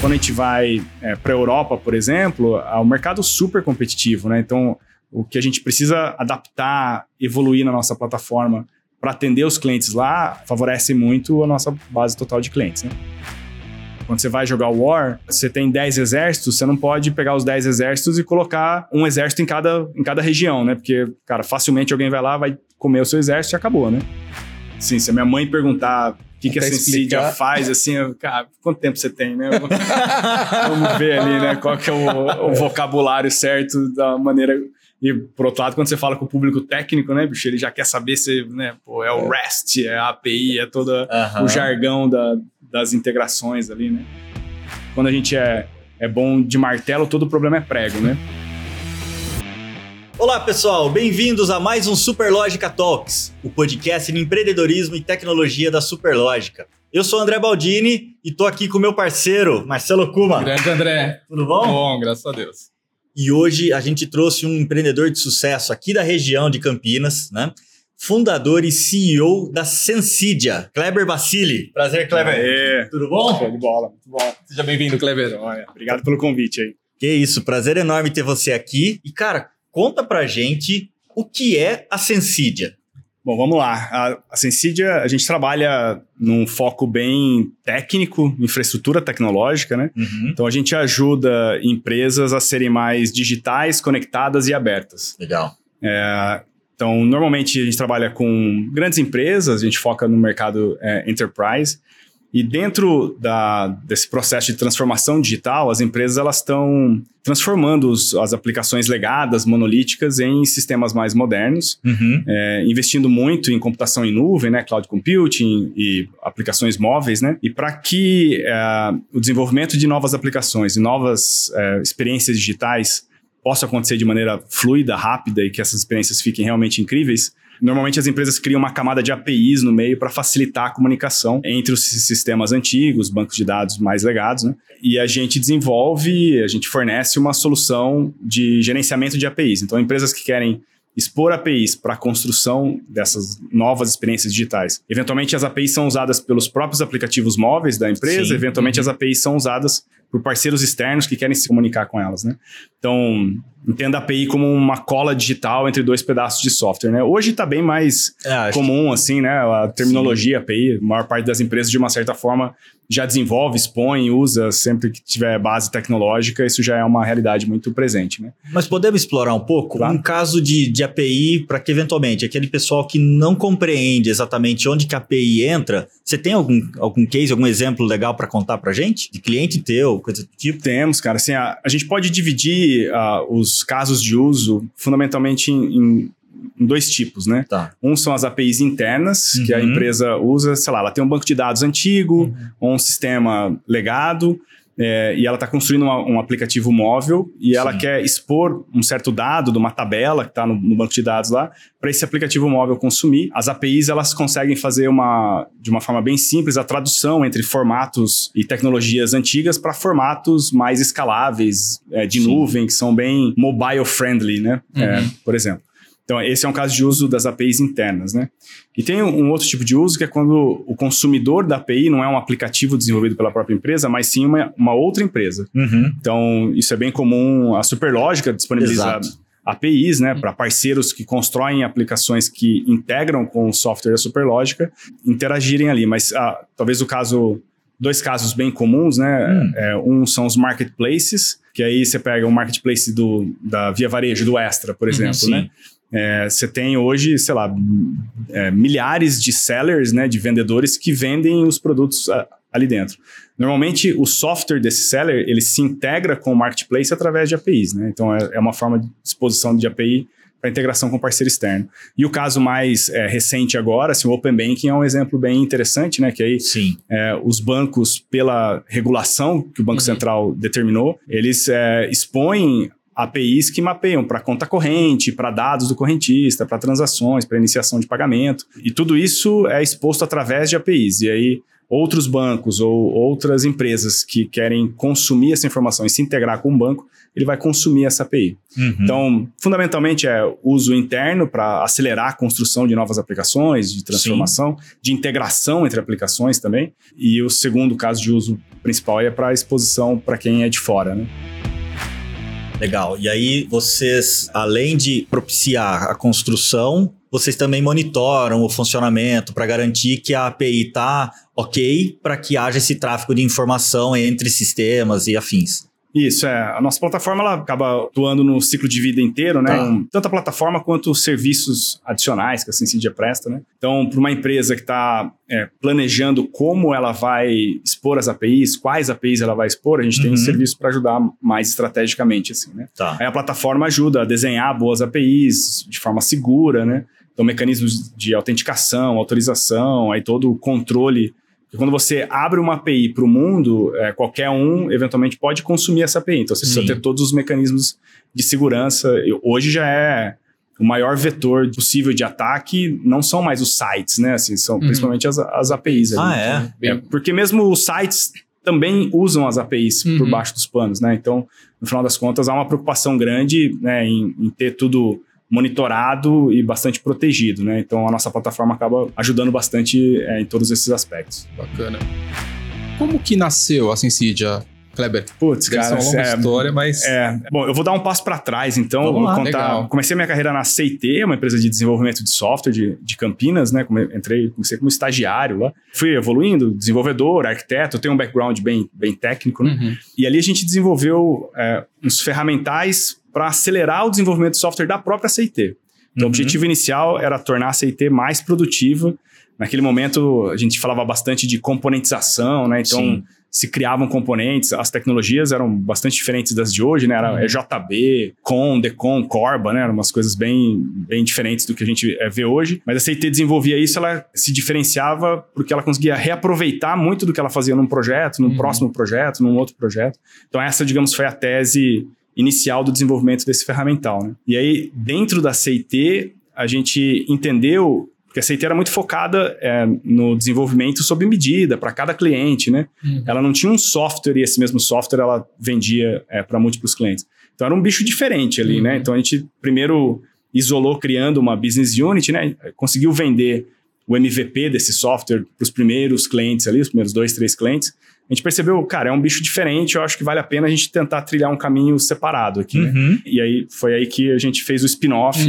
Quando a gente vai é, para a Europa, por exemplo, é um mercado super competitivo, né? Então, o que a gente precisa adaptar, evoluir na nossa plataforma para atender os clientes lá, favorece muito a nossa base total de clientes, né? Quando você vai jogar War, você tem 10 exércitos, você não pode pegar os 10 exércitos e colocar um exército em cada, em cada região, né? Porque, cara, facilmente alguém vai lá, vai comer o seu exército e acabou, né? Sim, se a minha mãe perguntar que, que a Sensidia faz, assim, cara, quanto tempo você tem, né? Vamos ver ali, né? Qual que é o, o vocabulário certo da maneira e, por outro lado, quando você fala com o público técnico, né, bicho, ele já quer saber se né, pô, é o é. REST, é a API, é todo o jargão da, das integrações ali, né? Quando a gente é, é bom de martelo, todo problema é prego, né? Olá, pessoal, bem-vindos a mais um Superlógica Talks, o podcast de empreendedorismo e tecnologia da Superlógica. Eu sou André Baldini e tô aqui com meu parceiro, Marcelo Kuma. Grande André. Tudo bom? Bom, graças a Deus. E hoje a gente trouxe um empreendedor de sucesso aqui da região de Campinas, né? Fundador e CEO da Sensidia, Kleber Bacilli. Prazer, Kleber. Aê. Tudo bom? Show de bola, muito bom. Seja bem-vindo, Kleber. Olha, obrigado pelo convite aí. Que isso, prazer enorme ter você aqui. E, cara, conta pra gente o que é a Sensidia. Bom, vamos lá. A, a Sensidia, a gente trabalha num foco bem técnico, infraestrutura tecnológica, né? Uhum. Então a gente ajuda empresas a serem mais digitais, conectadas e abertas. Legal. É, então, normalmente a gente trabalha com grandes empresas, a gente foca no mercado é, enterprise. E dentro da, desse processo de transformação digital, as empresas elas estão transformando os, as aplicações legadas, monolíticas, em sistemas mais modernos, uhum. é, investindo muito em computação em nuvem, né, cloud computing e aplicações móveis, né, e para que é, o desenvolvimento de novas aplicações e novas é, experiências digitais possa acontecer de maneira fluida, rápida e que essas experiências fiquem realmente incríveis, Normalmente as empresas criam uma camada de APIs no meio para facilitar a comunicação entre os sistemas antigos, bancos de dados mais legados, né? E a gente desenvolve, a gente fornece uma solução de gerenciamento de APIs. Então, empresas que querem expor APIs para a construção dessas novas experiências digitais. Eventualmente, as APIs são usadas pelos próprios aplicativos móveis da empresa, Sim. eventualmente, uhum. as APIs são usadas por parceiros externos que querem se comunicar com elas, né? Então, entenda a API como uma cola digital entre dois pedaços de software, né? Hoje está bem mais é, comum, que... assim, né? A terminologia Sim. API, a maior parte das empresas, de uma certa forma, já desenvolve, expõe, usa sempre que tiver base tecnológica, isso já é uma realidade muito presente, né? Mas podemos explorar um pouco claro. um caso de, de API para que eventualmente aquele pessoal que não compreende exatamente onde que a API entra, você tem algum, algum case, algum exemplo legal para contar para gente? De cliente teu, coisa do tipo? Temos, cara. Assim, a, a gente pode dividir uh, os casos de uso fundamentalmente em, em em dois tipos, né? Tá. Um são as APIs internas, uhum. que a uhum. empresa usa, sei lá, ela tem um banco de dados antigo, uhum. ou um sistema legado, é, e ela está construindo uma, um aplicativo móvel e Sim. ela quer expor um certo dado de uma tabela que está no, no, banco de dados lá para esse aplicativo móvel consumir. As APIs elas conseguem fazer uma de uma forma bem simples a tradução entre formatos e tecnologias antigas para formatos mais escaláveis é, de Sim. nuvem que são bem mobile friendly, né? Uhum. É, por exemplo. Então, esse é um caso de uso das APIs internas, né? E tem um outro tipo de uso que é quando o consumidor da API não é um aplicativo desenvolvido pela própria empresa, mas sim uma, uma outra empresa. Uhum. Então, isso é bem comum. A Superlógica disponibiliza Exato. APIs, né, para parceiros que constroem aplicações que integram com o software da Superlógica interagirem ali. Mas ah, talvez o caso, dois casos bem comuns, né? Hum. É, um são os marketplaces, que aí você pega um marketplace do, da Via Varejo, do Extra, por uhum, exemplo, uhum, né? É, você tem hoje, sei lá, é, milhares de sellers, né, de vendedores que vendem os produtos a, ali dentro. Normalmente, o software desse seller, ele se integra com o marketplace através de APIs, né? Então, é, é uma forma de exposição de API para integração com parceiro externo. E o caso mais é, recente agora, assim, o Open Banking é um exemplo bem interessante, né? Que aí é, os bancos, pela regulação que o Banco uhum. Central determinou, eles é, expõem APIs que mapeiam para conta corrente, para dados do correntista, para transações, para iniciação de pagamento. E tudo isso é exposto através de APIs. E aí outros bancos ou outras empresas que querem consumir essa informação e se integrar com o banco, ele vai consumir essa API. Uhum. Então, fundamentalmente é uso interno para acelerar a construção de novas aplicações, de transformação, Sim. de integração entre aplicações também. E o segundo caso de uso principal é para exposição para quem é de fora, né? Legal. E aí vocês, além de propiciar a construção, vocês também monitoram o funcionamento para garantir que a API está ok para que haja esse tráfego de informação entre sistemas e afins. Isso, é. A nossa plataforma ela acaba atuando no ciclo de vida inteiro, né? Tá. Tanto a plataforma quanto os serviços adicionais que a Sensidia presta, né? Então, para uma empresa que está é, planejando como ela vai expor as APIs, quais APIs ela vai expor, a gente uhum. tem um serviço para ajudar mais estrategicamente, assim, né? Tá. Aí a plataforma ajuda a desenhar boas APIs de forma segura, né? Então, mecanismos de autenticação, autorização, aí todo o controle porque quando você abre uma API para o mundo, é, qualquer um eventualmente pode consumir essa API. Então você Sim. precisa ter todos os mecanismos de segurança. Hoje já é o maior vetor possível de ataque não são mais os sites, né? Assim, são uhum. principalmente as, as APIs. Ali. Ah, é? é? Porque mesmo os sites também usam as APIs uhum. por baixo dos panos, né? Então, no final das contas, há uma preocupação grande né, em, em ter tudo monitorado e bastante protegido, né? Então a nossa plataforma acaba ajudando bastante é, em todos esses aspectos. Bacana. Como que nasceu a Sensidia? Kleber. Putz, cara, é uma longa é, história, mas. É, bom, eu vou dar um passo para trás, então. Vamos lá, contar. Legal. Comecei minha carreira na CIT, uma empresa de desenvolvimento de software de, de Campinas, né? Entrei, comecei como estagiário lá. Fui evoluindo, desenvolvedor, arquiteto, tenho um background bem, bem técnico, né? Uhum. E ali a gente desenvolveu é, uns ferramentais para acelerar o desenvolvimento de software da própria CIT. Então, uhum. o objetivo inicial era tornar a CIT mais produtiva. Naquele momento, a gente falava bastante de componentização, né? Então, Sim. Se criavam componentes, as tecnologias eram bastante diferentes das de hoje, né? Era uhum. JB, COM, DECOM, Corba, né? Eram umas coisas bem, bem diferentes do que a gente é, vê hoje. Mas a CIT desenvolvia isso, ela se diferenciava porque ela conseguia reaproveitar muito do que ela fazia num projeto, num uhum. próximo projeto, num outro projeto. Então, essa, digamos, foi a tese inicial do desenvolvimento desse ferramental. Né? E aí, dentro da CIT, a gente entendeu porque a CIT era muito focada é, no desenvolvimento sob medida para cada cliente, né? Uhum. Ela não tinha um software e esse mesmo software ela vendia é, para múltiplos clientes. Então era um bicho diferente ali, né? uhum. né? Então a gente primeiro isolou criando uma business unit, né? Conseguiu vender o MVP desse software para os primeiros clientes ali, os primeiros dois, três clientes a gente percebeu, cara, é um bicho diferente, eu acho que vale a pena a gente tentar trilhar um caminho separado aqui, né? uhum. né? E aí foi aí que a gente fez o spin-off uhum.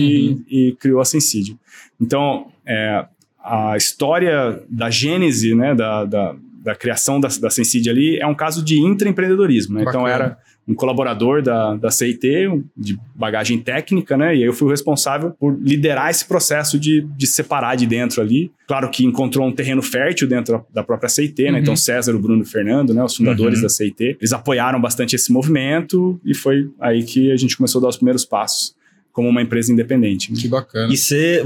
e, e, criou a Sensidio. Então, é, a história da gênese, né, da, da, da criação da, da Sensidio ali é um caso de intraempreendedorismo, né? Então era um colaborador da, da CIT, de bagagem técnica, né? E aí eu fui o responsável por liderar esse processo de, de separar de dentro ali. Claro que encontrou um terreno fértil dentro da própria CIT, né? Uhum. Então César, o Bruno e o Fernando, né? Os fundadores uhum. da CIT, eles apoiaram bastante esse movimento e foi aí que a gente começou a dar os primeiros passos como uma empresa independente. Né? Que bacana. E você,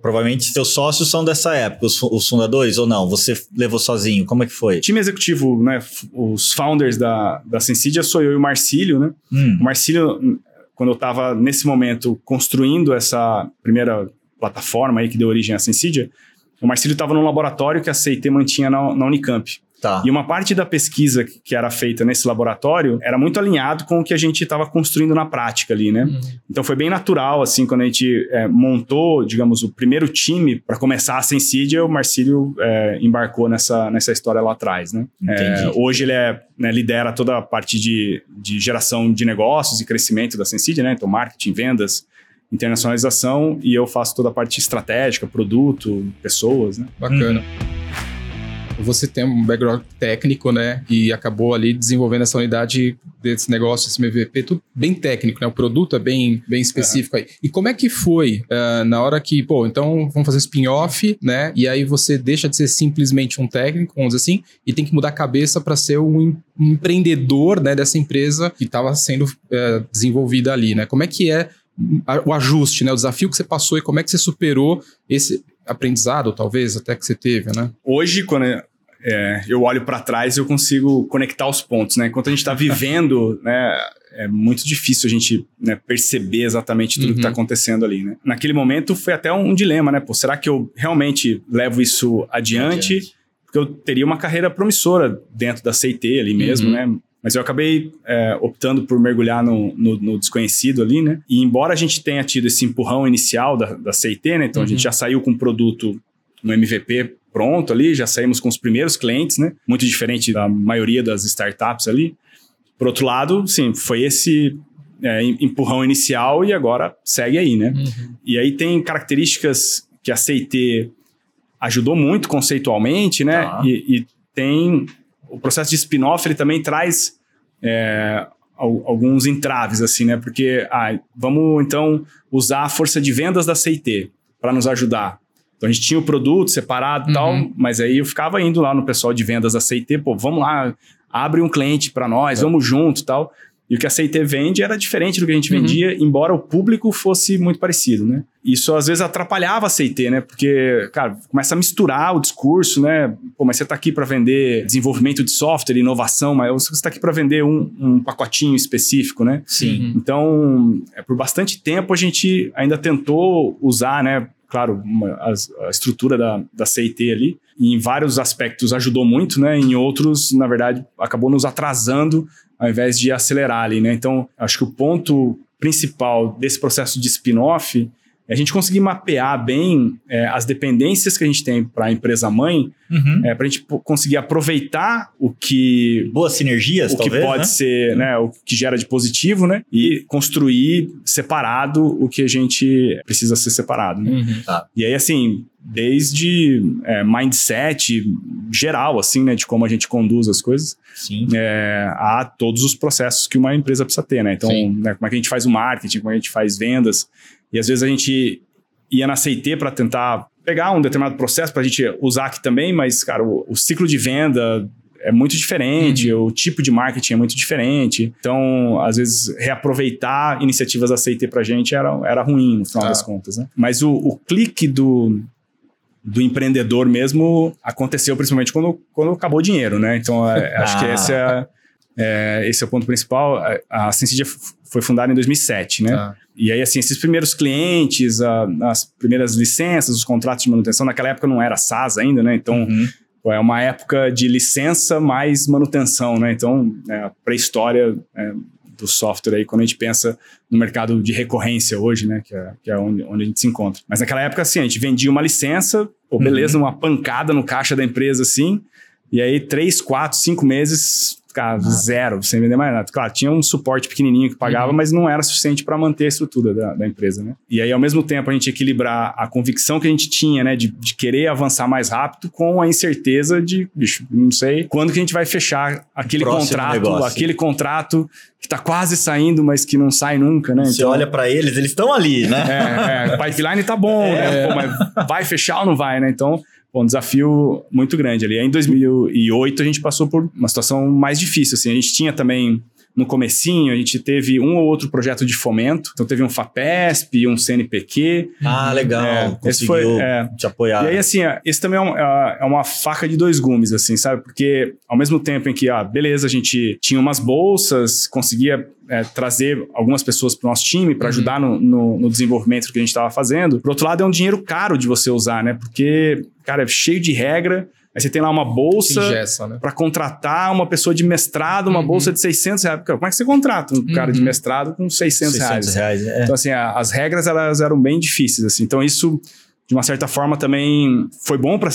provavelmente, seus sócios são dessa época, os, os, fundadores, ou não? Você levou sozinho? Como é que foi? Time executivo, né? Os founders da, da Sensidia sou eu e o Marcílio, né? Hum. O Marcílio, quando eu estava nesse momento construindo essa primeira plataforma aí que deu origem à Sensidia, o Marcílio estava num laboratório que a CIT mantinha na, na Unicamp. Tá. E uma parte da pesquisa que era feita nesse laboratório era muito alinhado com o que a gente estava construindo na prática ali, né? Uhum. Então foi bem natural, assim, quando a gente é, montou, digamos, o primeiro time para começar a Sensidia, o Marcílio é, embarcou nessa, nessa história lá atrás, né? É, hoje ele é, né, lidera toda a parte de, de geração de negócios e crescimento da Sensidia, né? Então marketing, vendas, internacionalização e eu faço toda a parte estratégica, produto, pessoas, né? Bacana. Uhum você tem um background técnico, né? E acabou ali desenvolvendo essa unidade desse negócio, esse MVP, tudo bem técnico, né? O produto é bem, bem específico aí. E como é que foi uh, na hora que, pô, então vamos fazer spin-off, né? E aí você deixa de ser simplesmente um técnico, vamos dizer assim, e tem que mudar a cabeça para ser um, empreendedor, né? Dessa empresa que estava sendo uh, desenvolvida ali, né? Como é que é o ajuste, né? O desafio que você passou e como é que você superou esse aprendizado, talvez, até que você teve, né? Hoje, quando é, eu olho para trás e eu consigo conectar os pontos, né? Enquanto a gente está vivendo, né? É muito difícil a gente né, perceber exatamente tudo tá uhum. que está acontecendo ali, né? Naquele momento foi até um, dilema, né? Pô, será que eu realmente levo isso adiante? adiante porque eu teria uma carreira promissora dentro da CIT ali mesmo, Uhum. né? Mas eu acabei é, optando por mergulhar no, no- no desconhecido ali, né? E embora a gente tenha tido esse empurrão inicial da, da CIT, né? Então a Uhum. gente já saiu com o produto no MVP pronto ali, já saímos com os primeiros clientes, né? Muito diferente da maioria das startups ali. Por outro lado, sim, foi esse é, em- empurrão inicial e agora segue aí, né? Uhum. E aí tem características que a CIT ajudou muito conceitualmente, né? Tá. E, e tem o processo de spin-off, ele também traz é, al- alguns entraves, assim, né? Porque ah, vamos então usar a força de vendas da CIT para nos ajudar. Então a gente tinha o produto separado e tal, Uhum. mas aí eu ficava indo lá no pessoal de vendas da CIT, pô, vamos lá, abre um cliente para nós, vamos junto e tal. E o que a CIT vende era diferente do que a gente Uhum. vendia, embora o público fosse muito parecido, né? Isso às vezes atrapalhava a CIT, né? Porque, cara, começa a misturar o discurso, né? Pô, mas você está aqui para vender desenvolvimento de software, inovação, mas você está aqui para vender um, um pacotinho específico, né? Sim. Uhum. Então, é, por bastante tempo a gente ainda tentou usar, né? Claro, uma- as- a, estrutura da, da CIT ali, em vários aspectos ajudou muito, né? Em outros, na verdade, acabou nos atrasando ao invés de acelerar ali, né? Então, acho que o ponto principal desse processo de spin-off a gente conseguir mapear bem é, as dependências que a gente tem para a empresa mãe, Uhum. é, para a gente conseguir aproveitar o que Boas sinergias, o que talvez, pode né? ser, né, o que gera de positivo, né, e construir separado o que a gente precisa ser separado. Né? Uhum. E aí, assim, desde é, mindset geral, assim, né, de como a gente conduz as coisas, Sim. é, a todos os processos que uma empresa precisa ter, né? Então, né, como é que a gente faz o marketing, como é que a gente faz vendas, e às vezes a gente ia na CIT para tentar pegar um determinado processo para a gente usar aqui também, mas, cara, o, o ciclo de venda é muito diferente, o tipo de marketing é muito diferente. Então, às vezes, reaproveitar iniciativas da CIT para a gente era, era ruim, no final Ah. das contas, né? Mas o, o clique do, do empreendedor mesmo aconteceu principalmente quando, quando acabou o dinheiro, né? Então, é, acho que esse é, é, esse é o ponto principal. A, a Sensidia foi fundada em 2007, né? Tá. E aí, assim, esses primeiros clientes, a- as primeiras licenças, os contratos de manutenção, naquela época não era SaaS ainda, né? Então, Uhum. é uma época de licença mais manutenção, né? Então, é a pré-história é, do software aí, quando a gente pensa no mercado de recorrência hoje, né? Que é, que é onde, onde a gente se encontra. Mas naquela época, assim, a gente vendia uma licença, pô, beleza, uma pancada no caixa da empresa, assim, e aí três, quatro, cinco meses, cara, zero, sem vender mais nada. Claro, tinha um suporte pequenininho que pagava, Uhum. mas não era suficiente para manter a estrutura da, da empresa, né? E aí, ao mesmo tempo, a gente equilibrar a convicção que a gente tinha, né, de, de querer avançar mais rápido com a incerteza de, bicho, não sei quando que a gente vai fechar aquele Próximo contrato, negócio. aquele contrato que tá quase saindo, mas que não sai nunca, né? Você olha pra eles, eles estão ali, né? É, é, o pipeline tá bom, né? Pô, mas vai fechar ou não vai, né? Então, um desafio muito grande ali. Aí em 2008 a gente passou por uma situação mais difícil, assim. A gente tinha também no comecinho, a gente teve um ou outro projeto de fomento. Então teve um FAPESP, um CNPq. Ah, legal. É, esse foi- é. te apoiar. E aí, assim, esse também é, um- é- é uma faca de dois gumes, assim, sabe? Porque ao mesmo tempo em que, ah, beleza, a gente tinha umas bolsas, conseguia é, trazer algumas pessoas para o nosso time para Uhum. ajudar no, no- no desenvolvimento do que a gente estava fazendo. Por outro lado, é um dinheiro caro de você usar, né? Porque, cara, é cheio de regra. Aí você tem lá uma bolsa né? para contratar uma pessoa de mestrado, uma Uhum. bolsa de 600 reais. Como é que você contrata um cara de Uhum. mestrado com 600, 600 reais? reais. é. Então, assim, a- as regras elas eram bem difíceis, assim. Então, isso, de uma certa forma, também foi bom para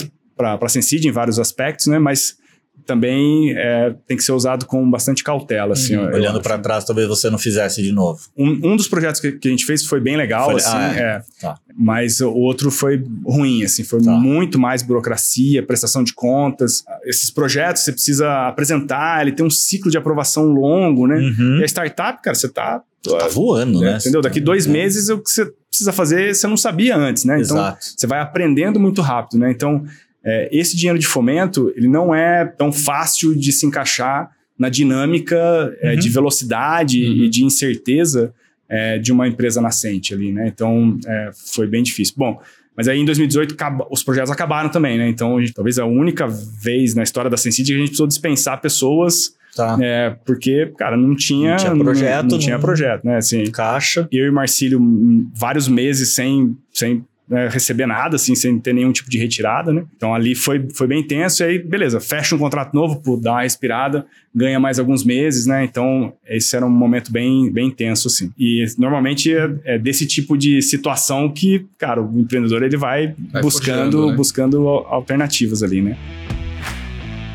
a Sensid em vários aspectos, né? Mas também é, tem que ser usado com bastante cautela, assim. Uhum. Olhando pra trás, talvez você não fizesse de novo. Um, um dos projetos que, que a gente fez foi bem legal, Foi- assim, ah, é. é. Tá. mas o outro foi ruim, assim, foi Tá. muito mais burocracia, prestação de contas. Esses projetos você precisa apresentar, ele tem um ciclo de aprovação longo, né? Uhum. E a startup, cara, você tá Tá voando, né? Entendeu? Daqui dois É. meses o que você precisa fazer você não sabia antes, né? Então Exato. você vai aprendendo muito rápido, né? Então é, esse dinheiro de fomento ele não é tão fácil de se encaixar na dinâmica é, Uhum. de velocidade Uhum. e de incerteza é, de uma empresa nascente ali, né? Então é, foi bem difícil. Bom. Mas aí em 2018 acaba- os projetos acabaram também, né? Então, gente- talvez a única vez na história da Sensid que a gente precisou dispensar pessoas, Tá. é, porque, cara, não tinha, Não tinha projeto, não, tinha não- projeto, né? Assim, Caixa. eu e Marcílio, hum, vários meses sem, sem né, receber nada, assim, sem ter nenhum tipo de retirada, né? Então ali foi, foi bem tenso, e aí, beleza, fecha um contrato novo, por dar uma respirada, ganha mais alguns meses, né? Então, esse era um momento bem, bem intenso, assim. E normalmente é, é desse tipo de situação que, cara, o empreendedor ele vai, vai buscando, né? buscando alternativas ali, né?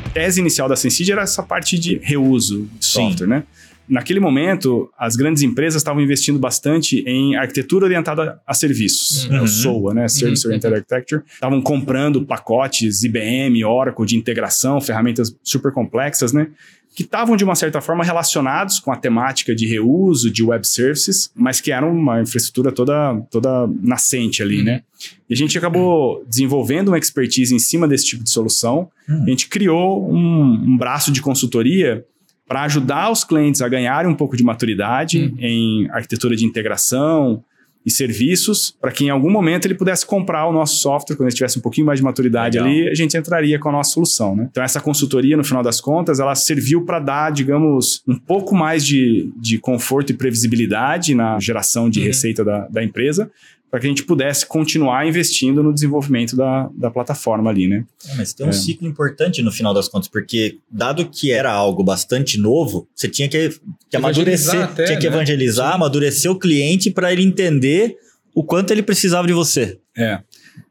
A tese inicial da Sensid era essa parte de reuso de software, Sim. né? Naquele momento, as grandes empresas estavam investindo bastante em arquitetura orientada a serviços, uhum. o SOA, né? Service uhum. Oriented Architecture. Estavam comprando pacotes IBM, Oracle de integração, ferramentas super complexas, né? que estavam, de uma certa forma, relacionados com a temática de reuso de web services, mas que eram uma infraestrutura toda, toda nascente ali, uhum. né? E a gente acabou desenvolvendo uma expertise em cima desse tipo de solução. Uhum. A gente criou um, um braço de consultoria para ajudar os clientes a ganharem um pouco de maturidade uhum. em arquitetura de integração e serviços, para que em algum momento ele pudesse comprar o nosso software, quando ele tivesse um pouquinho mais de maturidade Legal. ali, a gente entraria com a nossa solução. Né? Então, essa consultoria, no final das contas, ela serviu para dar, digamos, um pouco mais de, de conforto e previsibilidade na geração de uhum. receita da, da empresa, para que a gente pudesse continuar investindo no desenvolvimento da, da plataforma ali, né? É, mas tem um é. ciclo importante no final das contas, porque dado que era algo bastante novo, você tinha que, que amadurecer, até, tinha que né? evangelizar, Sim. amadurecer o cliente para ele entender o quanto ele precisava de você. É.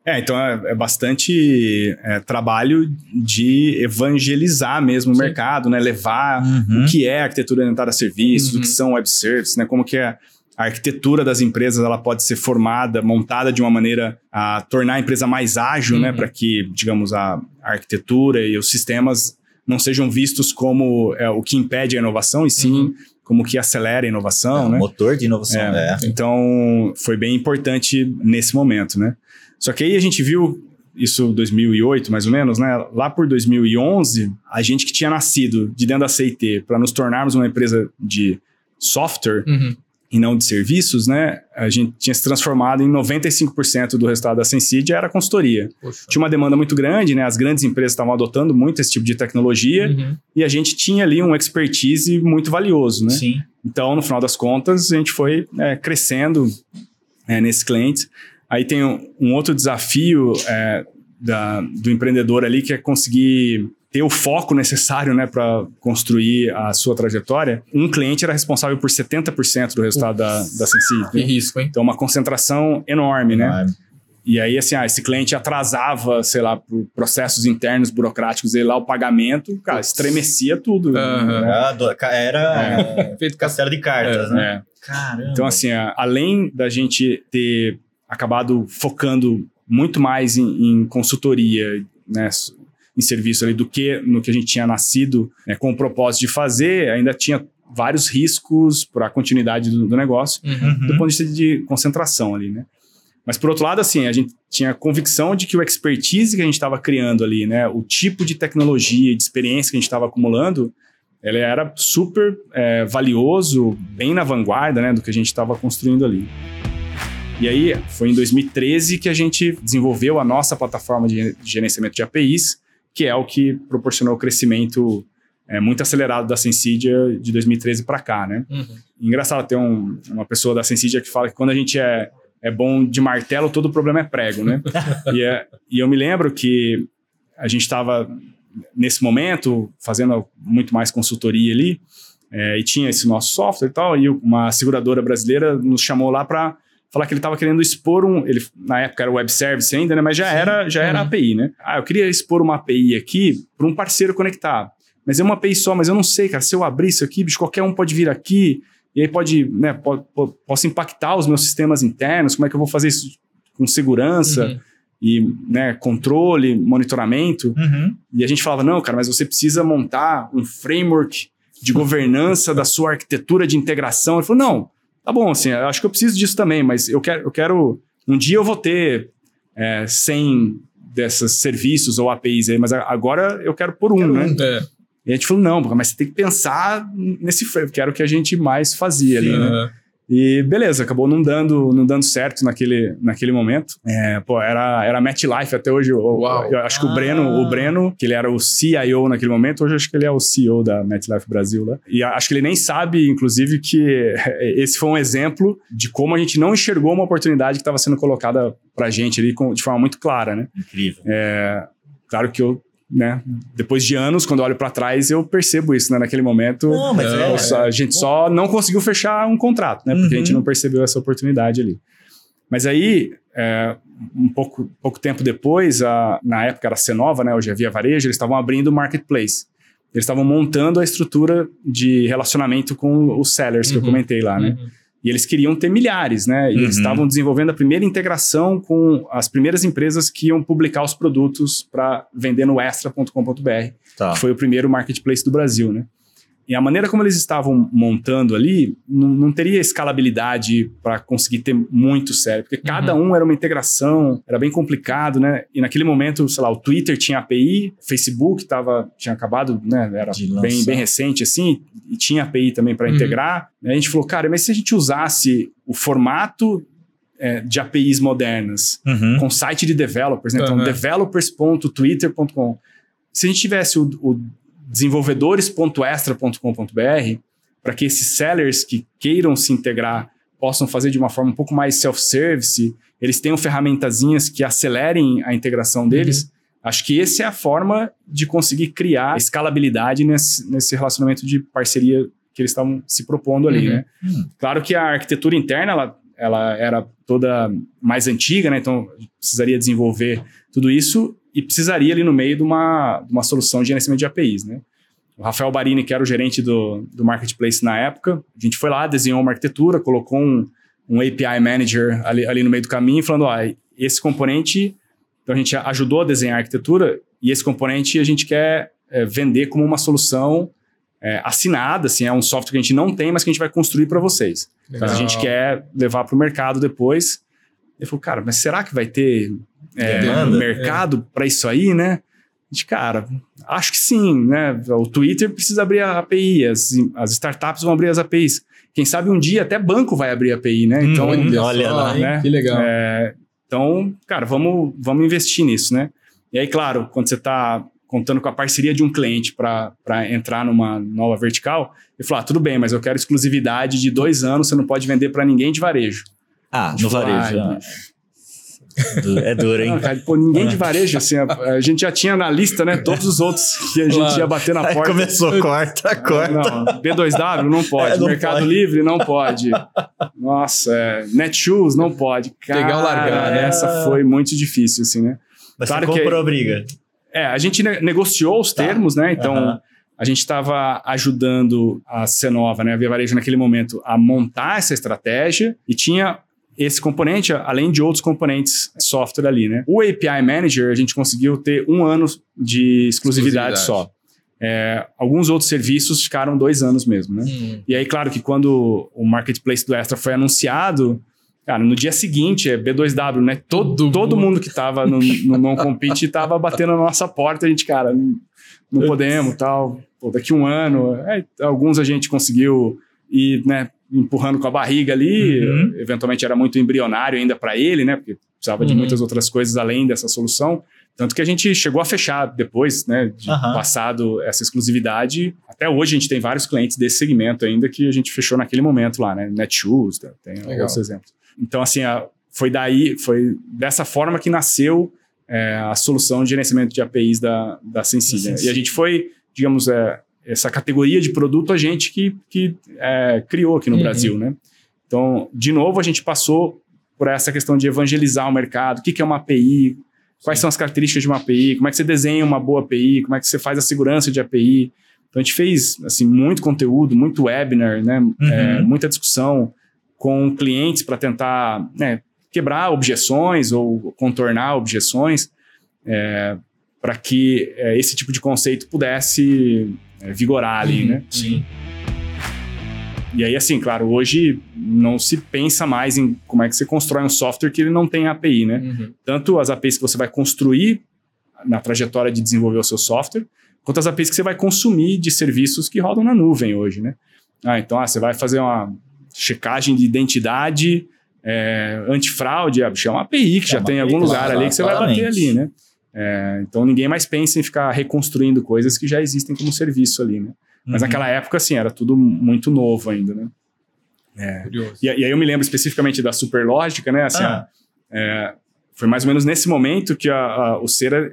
É, então é, é bastante é, trabalho de evangelizar mesmo Sim. o mercado, né? Levar uhum. o que é arquitetura orientada a serviços, uhum. o que são web services, né? Como que é a arquitetura das empresas ela pode ser formada, montada de uma maneira a tornar a empresa mais ágil, né, uhum. né, para que, digamos, a, a, arquitetura e os sistemas não sejam vistos como é, o que impede a inovação, e sim uhum. como que acelera a inovação, é, né? Motor de inovação. É, é. Então, foi bem importante nesse momento, né? Só que aí a gente viu isso 2008 mais ou menos, né? Lá por 2011, a gente que tinha nascido de dentro da CIT para nos tornarmos uma empresa de software, uhum e não de serviços, né? A gente tinha se transformado em 95% do resultado da Sensidia era consultoria. Poxa. Tinha uma demanda muito grande, né? As grandes empresas estavam adotando muito esse tipo de tecnologia uhum. e a gente tinha ali um expertise muito valioso, né? Sim. Então, no final das contas, a gente foi é, crescendo é, nesses clientes. Aí tem um, um outro desafio é, da, do empreendedor ali que é conseguir ter o foco necessário né, para construir a sua trajetória, um cliente era responsável por 70% do resultado da, da Sensi. Que risco, hein? Então, uma concentração enorme, né? E aí, assim, ah, esse cliente atrasava, sei lá, por processos internos burocráticos, ele lá o pagamento, cara, estremecia tudo. Uhum. Né? Era é. feito castelo de cartas, é, né? É. Caramba. Então, assim, além da gente ter acabado focando muito mais em, em consultoria, né, em serviço ali do que no que a gente tinha nascido né, com o propósito de fazer, ainda tinha vários riscos para a continuidade do, do negócio, uhum. do ponto de vista de concentração ali, né? Mas por outro lado, assim, a gente tinha convicção de que o expertise que a gente estava criando ali, né, o tipo de tecnologia, de experiência que a gente estava acumulando, ele era super é, valioso, bem na vanguarda, né, do que a gente estava construindo ali. E aí, foi em 2013 que a gente desenvolveu a nossa plataforma de gerenciamento de APIs, que é o que proporcionou o crescimento é, muito acelerado da Sensidia de 2013 para cá, né? Uhum. Engraçado ter um, uma pessoa da Sensidia que fala que quando a gente é, é bom de martelo, todo problema é prego, né? e, é, e eu me lembro que a gente estava, nesse momento, fazendo muito mais consultoria ali, é, e tinha esse nosso software e tal, e uma seguradora brasileira nos chamou lá para falar que ele estava querendo expor um. Ele, na época era web service ainda, né? Mas já Sim. era, já era uhum. API, né? Ah, eu queria expor uma API aqui para um parceiro conectar. Mas é uma API só, mas eu não sei, cara. Se eu abrir isso aqui, bicho, qualquer um pode vir aqui, e aí pode, né? Pode, pode, posso impactar os meus sistemas internos, como é que eu vou fazer isso com segurança? Uhum. E né, controle, monitoramento. Uhum. E a gente falava: não, cara, mas você precisa montar um framework de governança da sua arquitetura de integração. Ele falou: não, tá bom, assim, eu acho que eu preciso disso também, mas eu quero, eu quero um dia eu vou ter é, 100 desses serviços ou APIs aí, mas agora eu quero por um, quero né? Um, é. E a gente falou, não, mas você tem que pensar nesse que era o que a gente mais fazia Sim, ali, né? E beleza, acabou não dando, não dando certo naquele, naquele momento. É, pô, era, era MetLife até hoje. Eu, eu acho que o Ah. Breno, o Breno, que ele era o CIO naquele momento, hoje eu acho que ele é o CEO da MetLife Brasil lá. E acho que ele nem sabe, inclusive, que esse foi um exemplo de como a gente não enxergou uma oportunidade que estava sendo colocada pra gente ali com- de forma muito clara, né? Incrível. Claro que eu, né, depois de anos, quando eu olho pra trás, eu percebo isso, né? Naquele momento, Não, mas é, só- a gente só não conseguiu fechar um contrato, né? Porque a Uhum. gente não percebeu essa oportunidade ali. Mas aí, é, um pouco, pouco tempo depois, a- na época era a Cenova, né? Hoje é Via Varejo, eles estavam abrindo o marketplace. Eles estavam montando a estrutura de relacionamento com os sellers que eu Uhum. comentei lá, né? E eles queriam ter milhares, né? E eles Uhum. estavam desenvolvendo a primeira integração com as primeiras empresas que iam publicar os produtos para vender no extra.com.br tá. que foi o primeiro marketplace do Brasil, né? E a maneira como eles estavam montando ali, não, não teria escalabilidade para conseguir ter muito sério, porque cada um era uma integração, era bem complicado, né? E naquele momento, sei lá, o Twitter tinha API, o Facebook tava, tinha acabado, né? Era bem, bem recente, assim, e tinha API também para Uhum. integrar. Aí a gente falou, cara, mas se a gente usasse o formato é, de APIs modernas, Uhum. com site de developers, né? Então, Aham. developers.twitter.com. Se a gente tivesse o, o desenvolvedores.extra.com.br, para que esses sellers que queiram se integrar possam fazer de uma forma um pouco mais self-service, eles tenham ferramentazinhas que acelerem a integração deles. Acho que essa é a forma de conseguir criar escalabilidade nesse, nesse relacionamento de parceria que eles estavam se propondo ali, Uhum. né? Hum. Claro que a arquitetura interna, ela, ela era toda mais antiga, né? Então, precisaria desenvolver tudo isso e precisaria ali no meio de uma, de uma solução de gerenciamento de APIs, né? O Rafael Barini, que era o gerente do, do Marketplace na época, a gente foi lá, desenhou uma arquitetura, colocou um, um API Manager ali, ali no meio do caminho, falando, ó, esse componente... Então, a gente ajudou a desenhar a arquitetura e esse componente a gente quer é, vender como uma solução é, assinada, assim, é um software que a gente não tem, mas que a gente vai construir para vocês. Então, a gente quer levar para o mercado depois. Ele falou, cara, mas será que vai ter é, Demanda? mercado para isso aí, né? A gente, cara, acho que sim, né? O Twitter precisa abrir a API, as, as startups vão abrir as APIs. Quem sabe um dia até banco vai abrir API, né? Então, Olha olha só, lá, hein? né? Que legal. é, então, cara, vamos, vamos investir nisso, né? E aí, claro, quando você está contando com a parceria de um cliente para entrar numa nova vertical, ele falou: ah, tudo bem, mas eu quero exclusividade de dois anos, você não pode vender para ninguém de varejo. Ah, no Tipo, varejo. ah. Du- É duro, hein? Ah, cara, pô, ninguém de varejo, assim, a, a gente já tinha na lista, né? Todos os outros que a gente Claro. ia bater na Aí porta. começou, corta, corta. Não, B2W não pode, É, não Mercado pode. Livre não pode. Nossa, é, Netshoes não pode. Cara, Pegar ou largar, né? Essa foi muito difícil, assim, né? Mas Claro você que- comprou a briga. É, a gente ne- negociou os Tá. termos, né? Então, a gente estava ajudando a Cenova, né? A Via Varejo naquele momento a montar essa estratégia e tinha esse componente, além de outros componentes de software ali, né? O API Manager, a gente conseguiu ter um ano de exclusividade, Exclusividade. só. É, alguns outros serviços ficaram dois anos mesmo, né? Hum. E aí, claro que quando o Marketplace do Extra foi anunciado, cara, no dia seguinte, é B2W, né? Todo, Todo mundo. mundo que tava no, no non-compete tava batendo na nossa porta, a gente, cara, não, não podemos, tal. Pô, daqui um ano, é, alguns a gente conseguiu ir, né, empurrando com a barriga ali, Uhum. eventualmente era muito embrionário ainda para ele, né? Porque precisava de Uhum. muitas outras coisas além dessa solução. Tanto que a gente chegou a fechar depois, né, de Aham. passado essa exclusividade. Até hoje a gente tem vários clientes desse segmento ainda que a gente fechou naquele momento lá, né? Netshoes, tá? tem Legal. outros exemplos. Então, assim, a- foi daí, foi dessa forma que nasceu é, a solução de gerenciamento de APIs da, da Sensi, né? E a gente foi, digamos, é, essa categoria de produto a gente que, que é, criou aqui no Uhum. Brasil, né? Então, de novo, a gente passou por essa questão de evangelizar o mercado, o que, que é uma API, quais são as características de uma API, como é que você desenha uma boa API, como é que você faz a segurança de API. Então, a gente fez assim, muito conteúdo, muito webinar, né? É, muita discussão com clientes para tentar né, quebrar objeções ou contornar objeções para que é, esse tipo de conceito pudesse é, vigorar ali, Uhum. né? Sim. E aí, assim, claro, hoje não se pensa mais em como é que você constrói um software que ele não tem API, né? Uhum. Tanto as APIs que você vai construir na trajetória de desenvolver o seu software, quanto as APIs que você vai consumir de serviços que rodam na nuvem hoje, né? Ah, então ah, você vai fazer uma checagem de identidade, é, antifraude, é, é uma API que é já tem em algum lugar ali que você vai bater ali, né? É, então ninguém mais pensa em ficar reconstruindo coisas que já existem como serviço ali, né? Mas uhum. naquela época, assim, era tudo muito novo ainda, né? É. E, e, aí eu me lembro especificamente da Superlógica, né? Assim, ah. é, foi mais ou menos nesse momento que a, a, o Cera,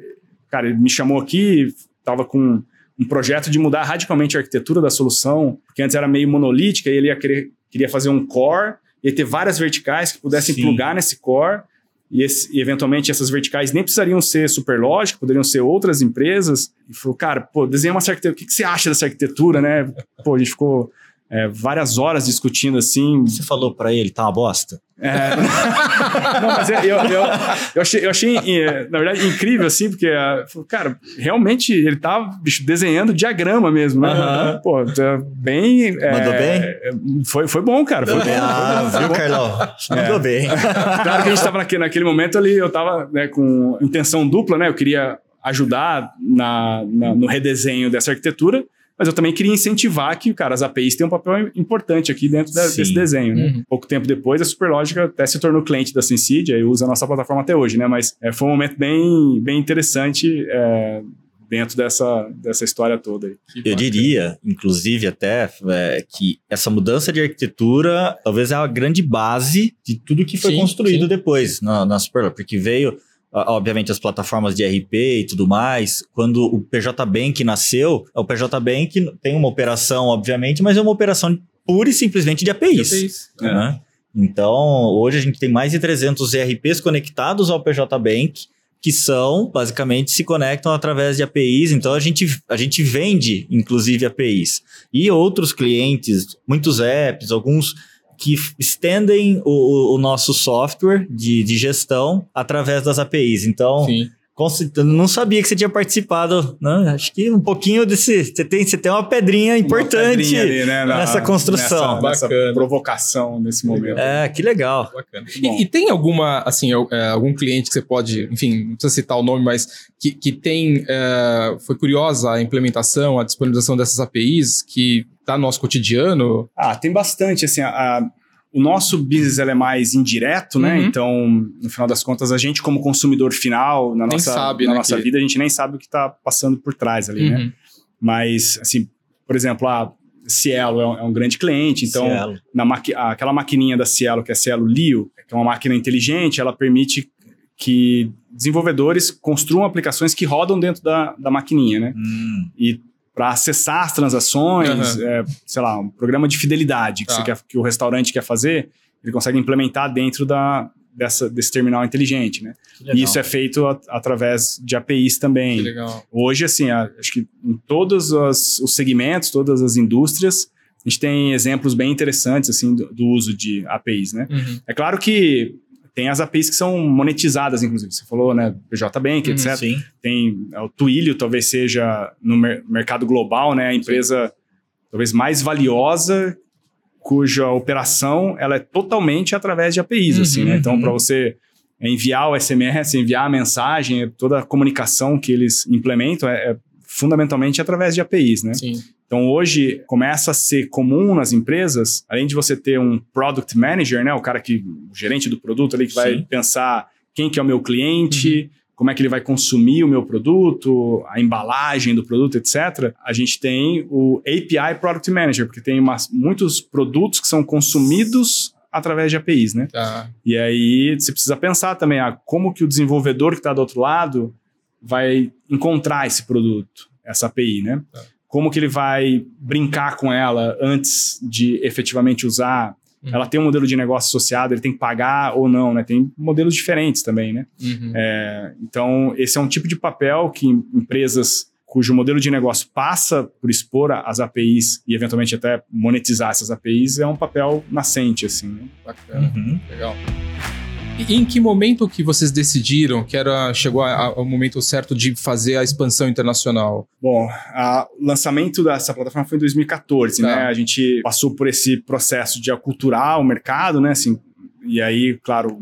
cara, ele me chamou aqui, tava com um projeto de mudar radicalmente a arquitetura da solução, porque antes era meio monolítica, e ele querer, queria fazer um core, ia ter várias verticais que pudessem Sim. plugar nesse core, e, esse, e, eventualmente essas verticais nem precisariam ser Superlógica, poderiam ser outras empresas. E falou, cara, pô, desenha uma arquitetura, o que, que você acha dessa arquitetura, né? Pô, a gente ficou é, várias horas discutindo assim. Você falou para ele, tá uma bosta? É, não, mas eu, eu, eu, achei, eu achei, na verdade, incrível, assim, porque, é, cara, realmente ele tava bicho, desenhando diagrama mesmo, né? Uhum. Pô, tá bem. É, Mandou bem? Foi, foi bom, cara. Foi bom. Ah, viu, Carlão? Mandou é. bem. Claro que a gente tava naquele, naquele momento ali, eu tava né, com intenção dupla, né? Eu queria ajudar na, na, no redesenho dessa arquitetura, mas eu também queria incentivar que, cara, as APIs têm um papel importante aqui dentro da, desse desenho, né? Uhum. Pouco tempo depois, a Superlógica até se tornou cliente da Sensidia e usa a nossa plataforma até hoje, né? Mas é, foi um momento bem, bem interessante é, dentro dessa, dessa história toda. Aí. Eu diria, inclusive, até é, que essa mudança de arquitetura talvez é a grande base de tudo que foi sim, construído sim. depois na, na Superlógica, porque veio obviamente as plataformas de RP e tudo mais, quando o PJ Bank nasceu, o PJ Bank tem uma operação, obviamente, mas é uma operação pura e simplesmente de APIs. De APIs. Né? É. Então, hoje a gente tem mais de 300 ERPs conectados ao PJ Bank, que são, basicamente, se conectam através de APIs. Então, a gente, a gente vende, inclusive, APIs. E outros clientes, muitos apps, alguns que estendem o, o nosso software de, de, gestão através das APIs. Então, Sim. Não sabia que você tinha participado, né? Acho que um pouquinho desse. Você tem, você tem uma pedrinha importante uma pedrinha ali, né? Na, nessa construção. Nessa, nessa, provocação nesse momento. É, que legal. Bacana. E, e, tem alguma, assim, é, algum cliente que você pode, enfim, não precisa citar o nome, mas que, que tem. É, foi curiosa a implementação, a disponibilização dessas APIs que tá no nosso cotidiano? Ah, tem bastante, assim, a, a, o nosso business é mais indireto, né? Uhum. Então, no final das contas, a gente como consumidor final, na nem nossa, sabe, na né, nossa que... vida, a gente nem sabe o que está passando por trás ali, né? uhum. né? Mas, assim, por exemplo, a Cielo é um, é um grande cliente, então na maqui aquela maquininha da Cielo, que é a Cielo Lio, que é uma máquina inteligente, ela permite que desenvolvedores construam aplicações que rodam dentro da, da maquininha, né? Hum. E para acessar as transações, uhum. é, sei lá, um programa de fidelidade que, tá. quer, que, o restaurante quer fazer, ele consegue implementar dentro da, dessa, desse terminal inteligente, né? E isso é feito a, através de APIs também. Hoje, assim, a, acho que em todos os, os, segmentos, todas as indústrias, a gente tem exemplos bem interessantes, assim, do, do uso de APIs, né? Uhum. É claro que tem as APIs que são monetizadas, inclusive. Você falou, né? PJ Bank, uhum, etc. Sim. Tem é, o Twilio, talvez seja no mer mercado global, né? A empresa sim. talvez mais valiosa, cuja operação ela é totalmente através de APIs, uhum, assim, né? Então, uhum. para você enviar o SMS, enviar a mensagem, toda a comunicação que eles implementam é, é fundamentalmente através de APIs, né? Sim. Então hoje começa a ser comum nas empresas, além de você ter um product manager, né, o cara que o gerente do produto ali que Sim. vai pensar quem que é o meu cliente, uhum. como é que ele vai consumir o meu produto, a embalagem do produto, etc. A gente tem o API Product Manager, porque tem muitos produtos que são consumidos através de APIs, né? Tá. E aí você precisa pensar também, ah, como que o desenvolvedor que está do outro lado vai encontrar esse produto, essa API, né? Tá como que ele vai brincar com ela antes de efetivamente usar. Uhum. Ela tem um modelo de negócio associado, ele tem que pagar ou não, né? Tem modelos diferentes também, né? Uhum. É, então, esse é um tipo de papel que empresas cujo modelo de negócio passa por expor as APIs e eventualmente até monetizar essas APIs é um papel nascente, assim. Né? Bacana, uhum. legal. E em que momento que vocês decidiram que era chegou ao momento certo de fazer a expansão internacional? Bom, o lançamento dessa plataforma foi em 2014, tá. né? A gente passou por esse processo de aculturar o mercado, né? Assim, e aí, claro,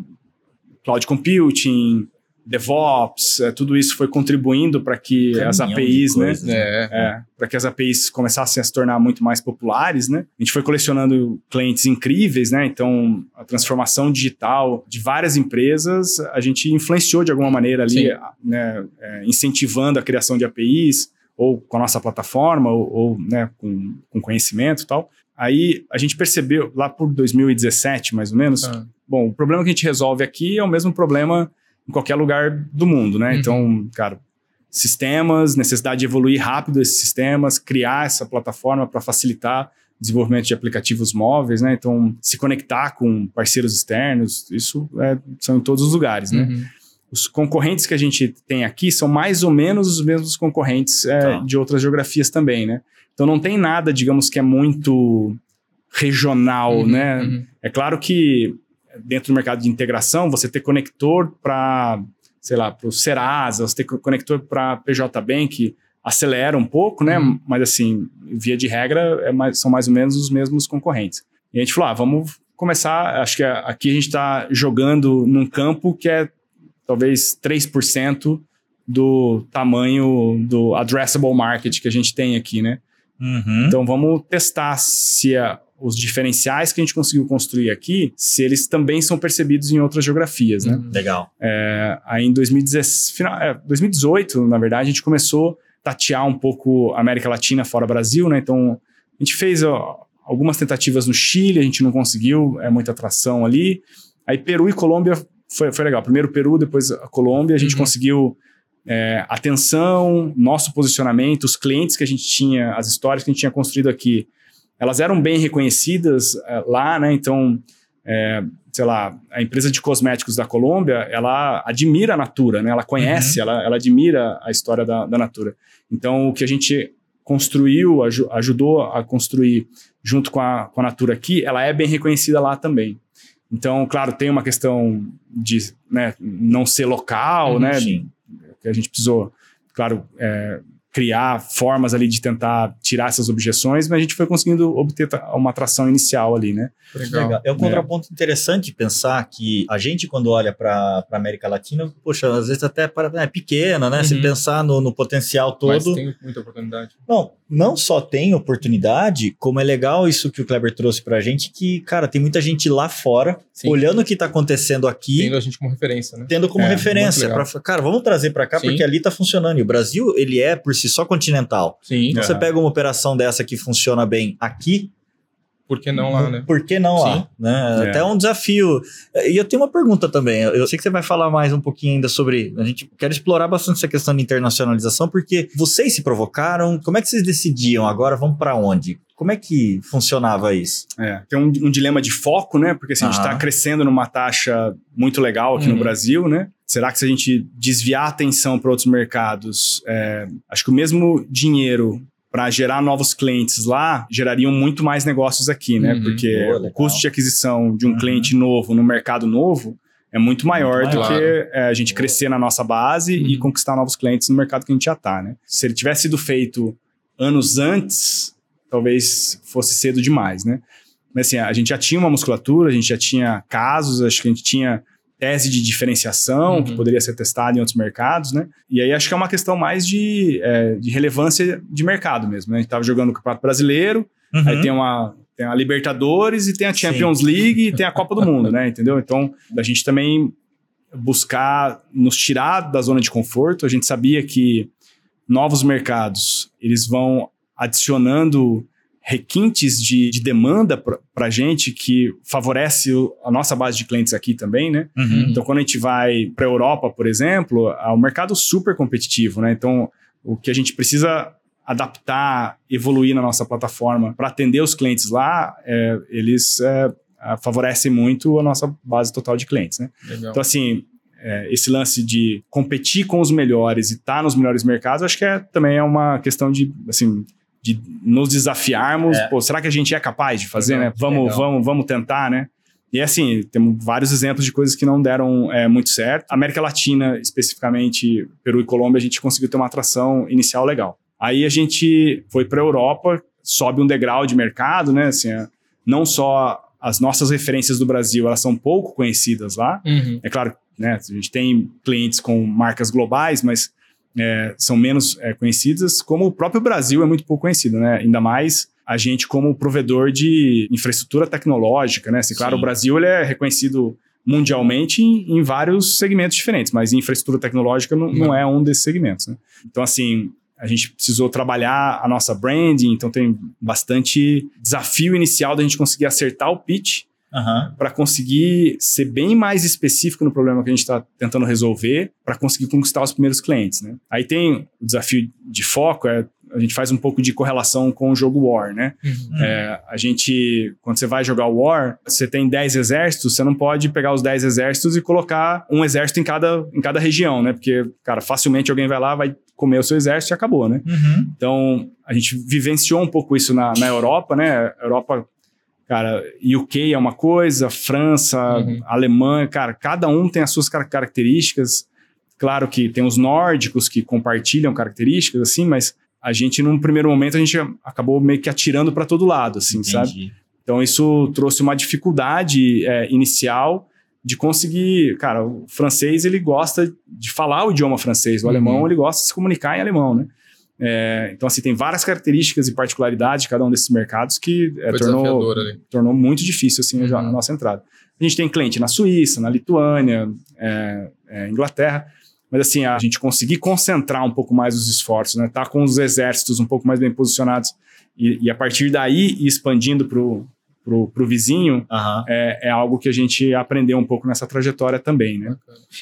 cloud computing, DevOps, é, tudo isso foi contribuindo para que Caminhão as APIs, né? coisas, É. É, para que as APIs começassem a se tornar muito mais populares, né? A gente foi colecionando clientes incríveis, né? Então, a transformação digital de várias empresas, a gente influenciou de alguma maneira ali, né? É, incentivando a criação de APIs, ou com a nossa plataforma, ou, ou, né, com, com conhecimento e tal. Aí a gente percebeu, lá por 2017, mais ou menos, Ah. bom, o problema que a gente resolve aqui é o mesmo problema em qualquer lugar do mundo, né? Uhum. Então, cara, sistemas, necessidade de evoluir rápido esses sistemas, criar essa plataforma para facilitar o desenvolvimento de aplicativos móveis, né? Então, se conectar com parceiros externos, isso é, são em todos os lugares, né? Uhum. Os concorrentes que a gente tem aqui são mais ou menos os mesmos concorrentes é, Tá. de outras geografias também, né? Então, não tem nada, digamos, que é muito regional, Uhum, né? uhum. É claro que dentro do mercado de integração, você ter conector para, sei lá, para o Serasa, você ter co- conector para PJ Bank, acelera um pouco, né? Uhum. Mas assim, via de regra, é mais- são mais ou menos os mesmos concorrentes. E a gente falou, ah, vamos começar, acho que aqui a gente está jogando num campo que é talvez 3% do tamanho do addressable market que a gente tem aqui, né? Uhum. Então vamos testar se a- os diferenciais que a gente conseguiu construir aqui, se eles também são percebidos em outras geografias, né? Uhum. Legal. É, aí em 2016, final, é, 2018, na verdade, a gente começou a tatear um pouco a América Latina fora Brasil, né? Então a gente fez ó, algumas tentativas no Chile, a gente não conseguiu, é muita atração ali. Aí Peru e Colômbia foi, foi legal. Primeiro Peru, depois a Colômbia, a gente Uhum. conseguiu é, atenção, nosso posicionamento, os clientes que a gente tinha, as histórias que a gente tinha construído aqui, elas eram bem reconhecidas é, lá, né? Então, é, sei lá, a empresa de cosméticos da Colômbia, ela admira a Natura, né? Ela conhece, ela, ela admira a história da, da Natura. Então, o que a gente construiu, aju- ajudou a construir junto com a, com a Natura aqui, ela é bem reconhecida lá também. Então, claro, tem uma questão de né, não ser local, Uhum, né? Sim. que a gente precisou, claro, é, criar formas ali de tentar tirar essas objeções, mas a gente foi conseguindo obter uma atração inicial ali, né? Legal. Legal. É um contraponto interessante pensar que a gente, quando olha para a América Latina, poxa, às vezes até para, é pequena, né? Se Uhum. pensar no, no potencial Mas todo. tem muita oportunidade. Não, não só tem oportunidade, como é legal isso que o Kleber trouxe pra gente, que, cara, tem muita gente lá fora, Sim. olhando o que tá acontecendo aqui, Tendo a gente como referência, né? tendo como É, referência. Pra, cara, vamos trazer pra cá, Sim. porque ali tá funcionando. E o Brasil, ele é, por si só, continental. Sim. Então, É. você pega uma operação dessa que funciona bem aqui, Por que não lá, né? por que não lá? Sim. Né? É. Até um desafio. E eu tenho uma pergunta também. Eu sei que você vai falar mais um pouquinho ainda sobre. A gente quer explorar bastante essa questão de internacionalização, porque vocês se provocaram. Como é que vocês decidiam? Agora vamos para onde? Como é que funcionava isso? É, tem um, um dilema de foco, né? Porque assim, a gente está crescendo numa taxa muito legal aqui Uhum. no Brasil, né? Será que se a gente desviar a atenção para outros mercados, é, acho que o mesmo dinheiro para gerar novos clientes lá gerariam muito mais negócios aqui, né? Uhum. Porque Boa, o custo de aquisição de um Uhum. cliente novo no mercado novo é muito maior Muito do maior. que é, a gente Boa. crescer na nossa base e Uhum. conquistar novos clientes no mercado que a gente já está, né? Se ele tivesse sido feito anos antes, talvez fosse cedo demais, né? Mas assim, a gente já tinha uma musculatura, a gente já tinha casos, acho que a gente tinha tese de diferenciação Uhum. que poderia ser testada em outros mercados, né? E aí acho que é uma questão mais de, é, de relevância de mercado mesmo, né? A gente estava jogando o Campeonato Brasileiro, aí Uhum. tem uma, tem a Libertadores e tem a Champions League e tem a Copa do Mundo, né? Entendeu? Então, a gente também buscar nos tirar da zona de conforto. A gente sabia que novos mercados, eles vão adicionando requintes de, de demanda para a gente que favorece o- a nossa base de clientes aqui também, né? Uhum. Então, quando a gente vai para a Europa, por exemplo, é um mercado super competitivo, né? Então, o que a gente precisa adaptar, evoluir na nossa plataforma para atender os clientes lá, é, eles é, favorecem muito a nossa base total de clientes, né? Legal. Então, assim, é, esse lance de competir com os melhores e estar nos melhores mercados, acho que é, também é uma questão de, assim, de nos desafiarmos. É. Pô, será que a gente é capaz de fazer, Legal, né? Vamos, legal. vamos, vamos tentar, né? E assim, temos vários exemplos de coisas que não deram é, muito certo. América Latina, especificamente Peru e Colômbia, a gente conseguiu ter uma atração inicial legal. Aí a gente foi para a Europa, sobe um degrau de mercado, né? Assim, é, não só as nossas referências do Brasil, elas são pouco conhecidas lá. Uhum. É claro, né? A gente tem clientes com marcas globais, mas é, são menos é, conhecidas, como o próprio Brasil é muito pouco conhecido, né? Ainda mais a gente como provedor de infraestrutura tecnológica, né? Assim, claro, o Brasil ele é reconhecido mundialmente em, em, vários segmentos diferentes, mas infraestrutura tecnológica não, não é um desses segmentos. Né? Então, assim, a gente precisou trabalhar a nossa branding, então tem bastante desafio inicial da gente conseguir acertar o pitch uhum. para conseguir ser bem mais específico no problema que a gente está tentando resolver, para conseguir conquistar os primeiros clientes. Né? Aí tem o desafio de foco, é a gente faz um pouco de correlação com o jogo War, né? Uhum. É, a gente, quando você vai jogar War, você tem 10 exércitos, você não pode pegar os 10 exércitos e colocar um exército em cada, em cada região, né? Porque, cara, facilmente alguém vai lá, vai comer o seu exército e acabou, né? Uhum. Então, a gente vivenciou um pouco isso na, na Europa, né? A Europa cara, UK é uma coisa, França, uhum. Alemanha, cara, cada um tem as suas características. Claro que tem os nórdicos que compartilham características, assim, mas a gente, num primeiro momento, a gente acabou meio que atirando para todo lado, assim, Entendi. sabe? Então, isso trouxe uma dificuldade é, inicial de conseguir... Cara, o francês, ele gosta de falar o idioma francês. O uhum. alemão, ele gosta de se comunicar em alemão, né? É, então, assim, tem várias características e particularidades de cada um desses mercados que é, tornou, tornou muito difícil, assim, uhum. a nossa entrada. A gente tem cliente na Suíça, na Lituânia, é, é Inglaterra, mas assim, a gente conseguir concentrar um pouco mais os esforços, né? Tá com os exércitos um pouco mais bem posicionados e, e a partir daí ir expandindo para pro, pro vizinho, uhum. é, é, algo que a gente aprendeu um pouco nessa trajetória também, né?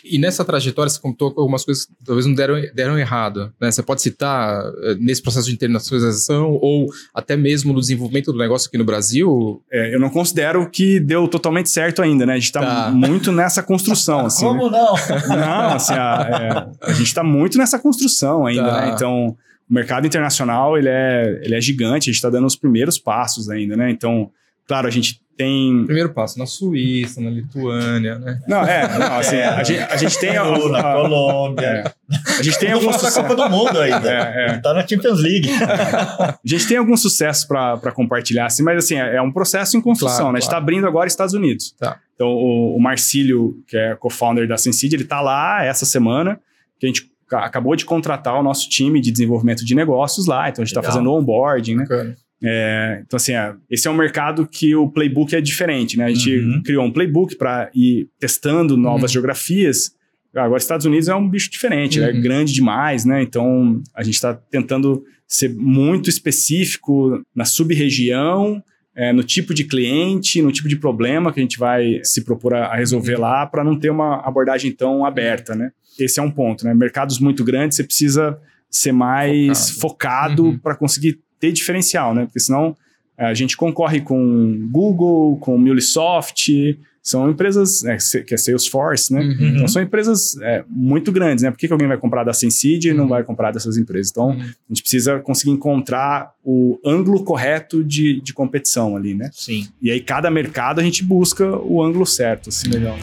E nessa trajetória você contou algumas coisas que talvez não deram, deram errado, né? Você pode citar eh, nesse processo de internacionalização ou até mesmo no desenvolvimento do negócio aqui no Brasil? É, eu não considero que deu totalmente certo ainda, né? A gente está tá. muito nessa construção, assim. Como né? não? Não, assim, a, é, a gente está muito nessa construção ainda, tá. né? Então, o mercado internacional, ele é, ele é gigante, a gente está dando os primeiros passos ainda, né? Então, Claro, a gente tem. Primeiro passo na Suíça, na Lituânia, né? Não, é, não, assim, é. A, gente, a gente tem. A, na Colômbia. É. A gente tem alguns sucessos. Copa do Mundo ainda. É, é. Tá na Champions League. a gente tem alguns sucessos para compartilhar, assim, mas assim, é, é, um processo em construção, claro, né? A gente está abrindo agora Estados Unidos. Tá. Então, o, o Marcílio, que é co-founder da Sensid, ele está lá essa semana, que a gente acabou de contratar o nosso time de desenvolvimento de negócios lá, então a gente está fazendo onboarding, né? Bacana. É, então, assim, é, esse é um mercado que o playbook é diferente, né? A gente uhum. criou um playbook para ir testando novas uhum. geografias. Agora, Estados Unidos é um bicho diferente, é uhum. é grande demais, né? Então, a gente está tentando ser muito específico na sub-região, é, no tipo de cliente, no tipo de problema que a gente vai se propor a, resolver uhum. lá, para não ter uma abordagem tão aberta, né? Esse é um ponto, né? Mercados muito grandes, você precisa ser mais focado, focado uhum. para conseguir ter diferencial, né? Porque senão é, a gente concorre com Google, com MuleSoft, são empresas, é, que é Salesforce, né? Uhum. Então são empresas é, muito grandes, né? Por que, que alguém vai comprar da Sensid uhum. e não uhum. vai comprar dessas empresas? Então uhum. a gente precisa conseguir encontrar o ângulo correto de, de competição ali, né? Sim. E aí cada mercado a gente busca o ângulo certo, assim. Legal.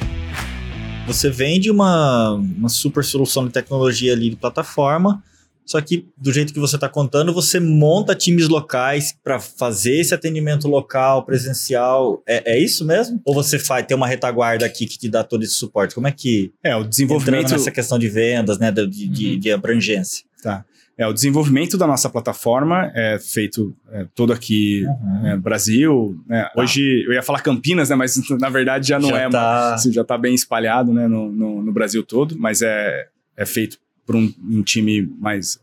Você vende uma, uma super solução de tecnologia ali de plataforma, só que, do jeito que você está contando, você monta times locais para fazer esse atendimento local, presencial. É, é, isso mesmo? Ou você faz, tem uma retaguarda aqui que te dá todo esse suporte? Como é que. É, o desenvolvimento. nessa questão de vendas, né? De, de, uhum. de abrangência. Tá. É, o desenvolvimento da nossa plataforma é feito é, todo aqui uhum. é, Brasil. Né? Tá. Hoje eu ia falar Campinas, né? Mas na verdade já não já é, tá... assim, já está bem espalhado, né? No, no, no, Brasil todo. Mas é, é feito por um, um time mais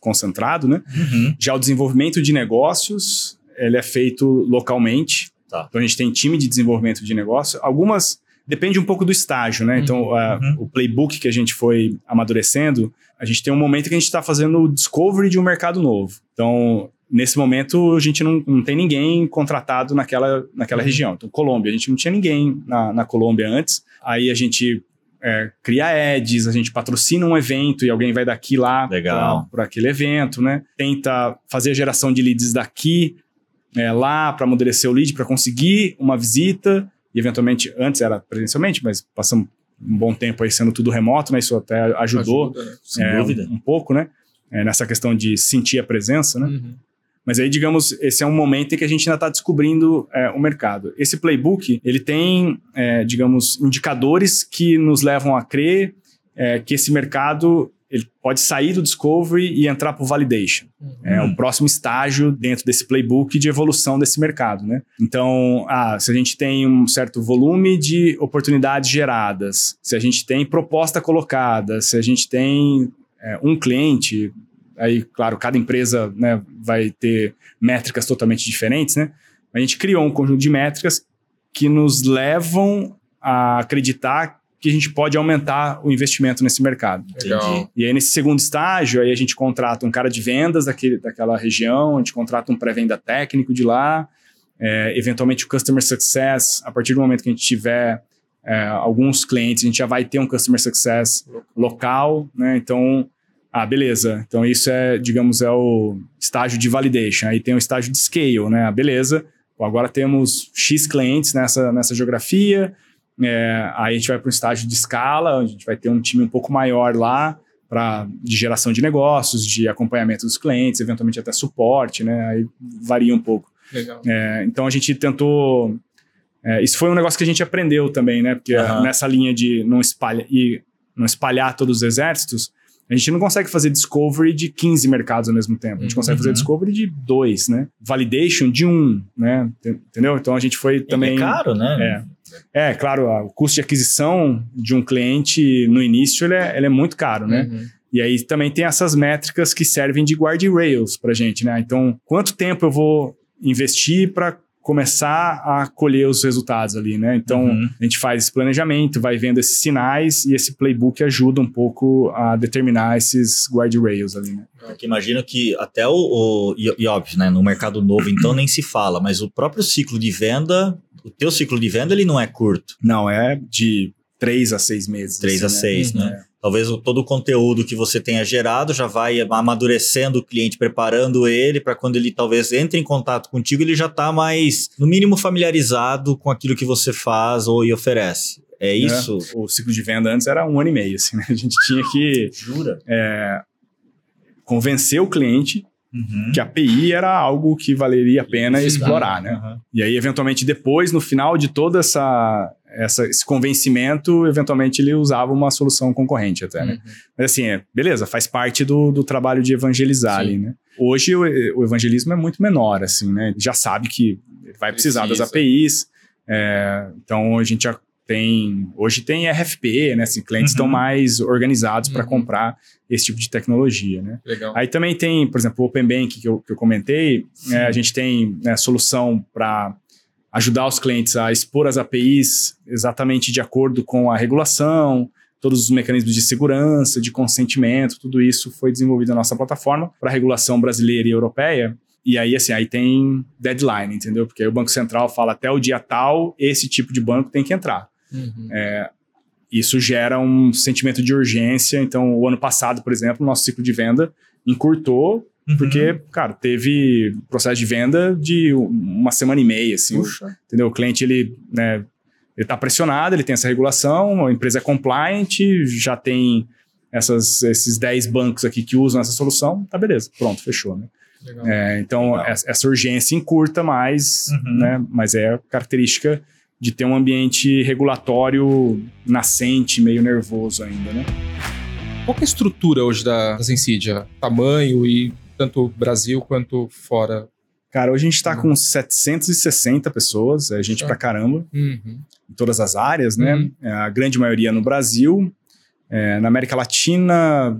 concentrado, né? Uhum. Já o desenvolvimento de negócios, ele é feito localmente. Tá. Então a gente tem time de desenvolvimento de negócio. Algumas depende um pouco do estágio, né? Então, uhum. Uhum. o playbook que a gente foi amadurecendo, a gente tem um momento que a gente está fazendo o discovery de um mercado novo. Então nesse momento a gente não, não tem ninguém contratado naquela, naquela uhum. região. Então, Colômbia, a gente não tinha ninguém na, na Colômbia antes. Aí a gente é, cria ads, a gente patrocina um evento e alguém vai daqui lá para aquele evento, né? Tenta fazer a geração de leads daqui é, lá para amadurecer o lead, para conseguir uma visita. E eventualmente, antes era presencialmente, mas passamos um bom tempo aí sendo tudo remoto, né? Isso até ajudou Ajuda, né? Sem é, dúvida. Um, um, pouco, né? É, nessa questão de sentir a presença, né? Uhum. Mas aí, digamos, esse é um momento em que a gente ainda está descobrindo é, o mercado. Esse playbook, ele tem, é, digamos, indicadores que nos levam a crer é, que esse mercado ele pode sair do discovery e entrar para o validation. Uhum. É o próximo estágio dentro desse playbook de evolução desse mercado, né? Então, ah, se a gente tem um certo volume de oportunidades geradas, se a gente tem proposta colocada, se a gente tem é, um cliente, aí, claro, cada empresa né, vai ter métricas totalmente diferentes, né? A gente criou um conjunto de métricas que nos levam a acreditar que a gente pode aumentar o investimento nesse mercado. Legal. E aí, nesse segundo estágio, aí a gente contrata um cara de vendas daquele, daquela região, a gente contrata um pré-venda técnico de lá, é, eventualmente o Customer Success, a partir do momento que a gente tiver é, alguns clientes, a gente já vai ter um Customer Success local, né? Então, ah, beleza. Então, isso é, digamos, é o estágio de validation. Aí tem o estágio de scale, né? Ah, beleza. Pô, agora temos X clientes nessa, nessa geografia, é, aí a gente vai para um estágio de escala, onde a gente vai ter um time um pouco maior lá, pra, de geração de negócios, de acompanhamento dos clientes, eventualmente até suporte, né? Aí varia um pouco. É, então a gente tentou. É, isso foi um negócio que a gente aprendeu também, né? Porque uhum. nessa linha de não, espalha, e não espalhar todos os exércitos, a gente não consegue fazer discovery de 15 mercados ao mesmo tempo. A gente consegue uhum. fazer discovery de dois, né? Validation de um, né? Entendeu? Então a gente foi também. É caro, né? É. É, claro, o custo de aquisição de um cliente no início ele é, ele é muito caro, né? Uhum. E aí também tem essas métricas que servem de guardrails para gente, né? Então, quanto tempo eu vou investir para começar a colher os resultados ali, né? Então, uhum. a gente faz esse planejamento, vai vendo esses sinais e esse playbook ajuda um pouco a determinar esses guardrails ali, né? Porque imagino que até o, o e, e, óbvio, né, no mercado novo então nem se fala, mas o próprio ciclo de venda o teu ciclo de venda ele não é curto. Não, é de três a seis meses. Três assim, a né? seis, né? né? Talvez todo o conteúdo que você tenha gerado já vai amadurecendo o cliente, preparando ele para quando ele talvez entre em contato contigo, ele já está mais, no mínimo, familiarizado com aquilo que você faz ou oferece. É, é isso? É. O ciclo de venda antes era um ano e meio, assim, né? A gente tinha que... Jura? É, convencer o cliente Uhum. Que a API era algo que valeria a pena explorar, né? Uhum. E aí, eventualmente, depois, no final de todo essa, essa, esse convencimento, eventualmente ele usava uma solução concorrente até, né? Uhum. Mas assim, é, beleza, faz parte do, do trabalho de evangelizar Sim. ali, né? Hoje o, o, evangelismo é muito menor, assim, né? Já sabe que vai precisar Precisa. das APIs, é, então a gente já tem hoje tem RFP, né? Assim, clientes estão uhum. mais organizados uhum. para comprar esse tipo de tecnologia, né? Legal. Aí também tem, por exemplo, o Open Bank que eu, que eu comentei, é, a gente tem né, solução para ajudar os clientes a expor as APIs exatamente de acordo com a regulação, todos os mecanismos de segurança, de consentimento, tudo isso foi desenvolvido na nossa plataforma para regulação brasileira e europeia. E aí, assim, aí tem deadline, entendeu? Porque aí o Banco Central fala até o dia tal, esse tipo de banco tem que entrar. Uhum. É, isso gera um sentimento de urgência. Então, o ano passado, por exemplo, nosso ciclo de venda encurtou, uhum. porque, cara, teve processo de venda de uma semana e meia, assim. Puxa. Entendeu? O cliente, ele, né, ele está pressionado, ele tem essa regulação, a empresa é compliant, já tem essas, esses 10 bancos aqui que usam essa solução, tá beleza, pronto, fechou, né? É, então, Legal. essa urgência encurta mais, uhum. né? Mas é característica de ter um ambiente regulatório nascente, meio nervoso ainda, né? Qual é a estrutura hoje da, da Zensidia? Tamanho e tanto Brasil quanto fora? Cara, hoje a gente está com 760 pessoas, é gente pra caramba, uhum. em todas as áreas, né? Uhum. É, a grande maioria no Brasil. É, na América Latina,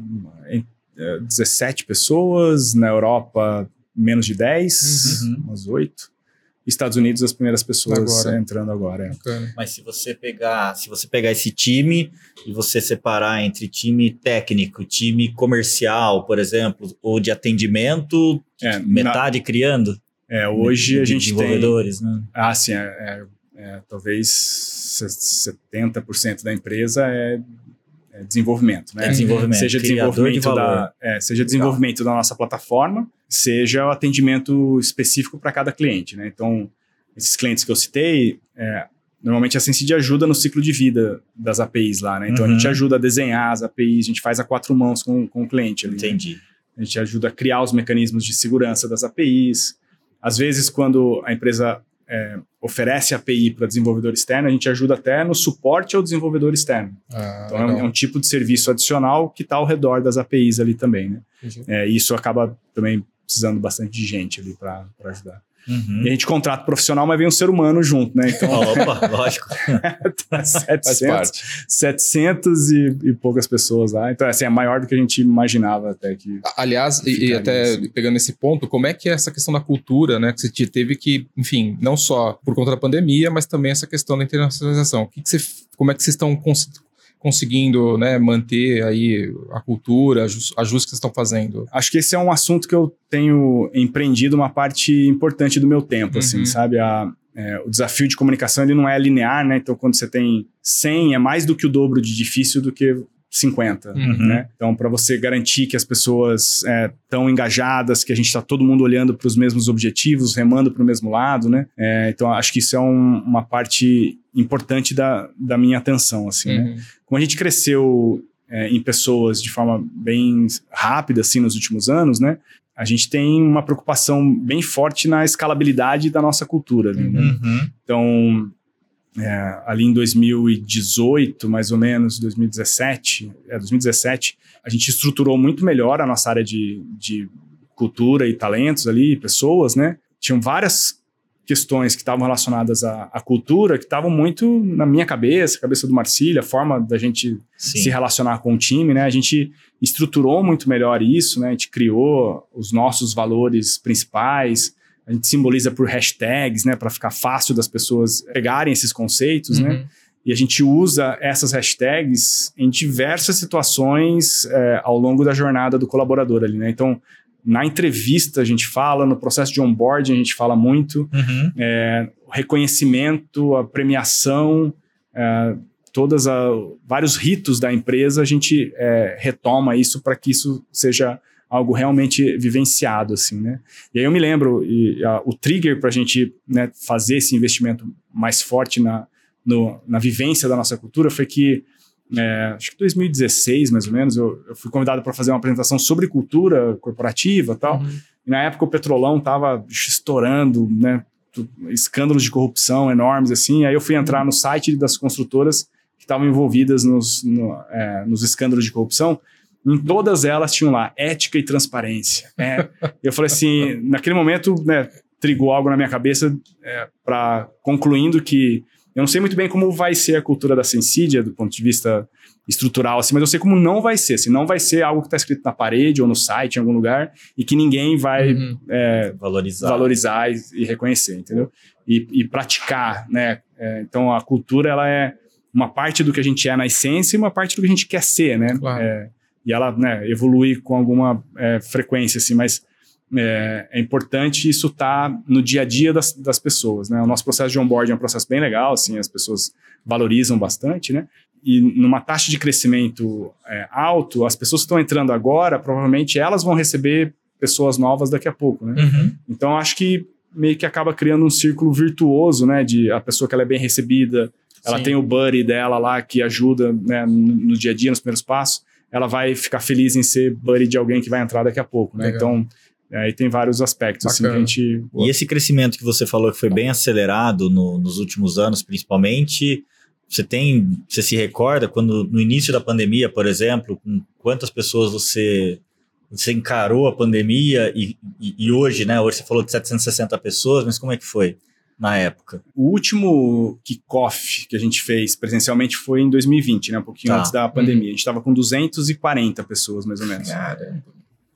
17 é, pessoas. Na Europa, menos de 10, uhum. umas 8. Estados Unidos as primeiras pessoas agora. entrando agora. É. Mas se você pegar, se você pegar esse time e você separar entre time técnico, time comercial, por exemplo, ou de atendimento, é, metade na... criando. É, hoje de, a gente desenvolvedores, tem. Né? Ah, sim, é, é, é talvez 70% da empresa é é desenvolvimento, né? É desenvolvimento. Seja desenvolvimento, de da, é, seja desenvolvimento da nossa plataforma, seja o atendimento específico para cada cliente, né? Então, esses clientes que eu citei, é, normalmente a Sensid ajuda no ciclo de vida das APIs lá, né? Então, uhum. a gente uhum. ajuda a desenhar as APIs, a gente faz a quatro mãos com, com o cliente ali. Né? Entendi. Né? a gente ajuda a criar os mecanismos de segurança das APIs. Às vezes, quando a empresa é, oferece API para desenvolvedor externo, a gente ajuda até no suporte ao desenvolvedor externo. Ah, então, é um, é um, tipo de serviço adicional que está ao redor das APIs ali também. Né? É, isso acaba também precisando bastante de gente ali para ajudar. Uhum. E a gente contrata profissional, mas vem um ser humano junto, né? Então, Opa, lógico. 700, 700 e, e, poucas pessoas lá. Então, assim, é maior do que a gente imaginava até que. Aliás, e, e, até assim. pegando esse ponto, como é que é essa questão da cultura, né? Que você teve que, enfim, não só por conta da pandemia, mas também essa questão da internacionalização. O que, que você, como é que vocês estão conseguindo né, manter aí a cultura, ajustes que vocês estão fazendo? Acho que esse é um assunto que eu tenho empreendido uma parte importante do meu tempo, assim, uhum. assim, sabe? A, é, o desafio de comunicação ele não é linear, né? Então, quando você tem 100, é mais do que o dobro de difícil do que 50, uhum. né? Então, para você garantir que as pessoas estão é, engajadas, que a gente está todo mundo olhando para os mesmos objetivos, remando para o mesmo lado, né? É, então, acho que isso é um, uma parte importante da, da minha atenção, assim, né? uhum. né? Como a gente cresceu é, em pessoas de forma bem rápida, assim, nos últimos anos, né? A gente tem uma preocupação bem forte na escalabilidade da nossa cultura. Né? Uhum. Então, é, ali em 2018, mais ou menos, 2017, é, 2017, a gente estruturou muito melhor a nossa área de, de cultura e talentos ali, pessoas, né? Tinham várias questões que estavam relacionadas à, à, cultura que estavam muito na minha cabeça, cabeça do Marcílio, a forma da gente Sim. se relacionar com o time, né? A gente estruturou muito melhor isso, né? A gente criou os nossos valores principais, a gente simboliza por hashtags, né, para ficar fácil das pessoas pegarem esses conceitos, né? uhum. né? E a gente usa essas hashtags em diversas situações é, ao longo da jornada do colaborador ali, né? Então, na entrevista a gente fala, no processo de onboarding a gente fala muito, uhum. é, o reconhecimento, a premiação, é, todas a, vários ritos da empresa a gente retoma isso para que isso seja algo realmente vivenciado, assim, né? E aí eu me lembro, e, a, o trigger para a gente né, fazer esse investimento mais forte na, no, na vivência da nossa cultura foi que, é, acho que 2016, mais ou menos, eu, eu fui convidado para fazer uma apresentação sobre cultura corporativa e tal, uhum. e na época o Petrolão estava estourando, né? Escândalos de corrupção enormes, assim, aí eu fui entrar no site das construtoras que estavam envolvidas nos, no, é, nos escândalos de corrupção, em todas elas tinham lá ética e transparência. É. eu falei assim, naquele momento, né, trigou algo na minha cabeça é, para concluindo que eu não sei muito bem como vai ser a cultura da Sensídia do ponto de vista estrutural, assim, mas eu sei como não vai ser. Assim, não vai ser algo que está escrito na parede ou no site, em algum lugar, e que ninguém vai uhum. é, valorizar, valorizar e, e, reconhecer, entendeu? E, e praticar, né? É, então, a cultura, ela é uma parte do que a gente é na essência e uma parte do que a gente quer ser, né? Claro. É, e ela né, evolui com alguma é, frequência, assim, mas é, é, importante isso estar tá no dia a dia das, das pessoas, né? O nosso processo de onboarding é um processo bem legal, assim, as pessoas valorizam bastante, né? E numa taxa de crescimento é, alto, as pessoas que estão entrando agora, provavelmente elas vão receber pessoas novas daqui a pouco, né? Uhum. Então, acho que meio que acaba criando um círculo virtuoso, né? De a pessoa que ela é bem recebida, ela Sim. tem o buddy dela lá que ajuda né, no, no dia a dia, nos primeiros passos ela vai ficar feliz em ser buddy de alguém que vai entrar daqui a pouco, né? Então, aí tem vários aspectos assim, que a gente... E esse crescimento que você falou que foi bem acelerado no, nos últimos anos, principalmente, você tem, você se recorda quando no início da pandemia, por exemplo, com quantas pessoas você você encarou a pandemia e, e, e hoje, né? Hoje você falou de 760 pessoas, mas como é que foi? Na época? O último kickoff que a gente fez presencialmente foi em 2020, né? Um pouquinho tá. antes da pandemia. Uhum. A gente estava com 240 pessoas, mais ou menos. Caramba.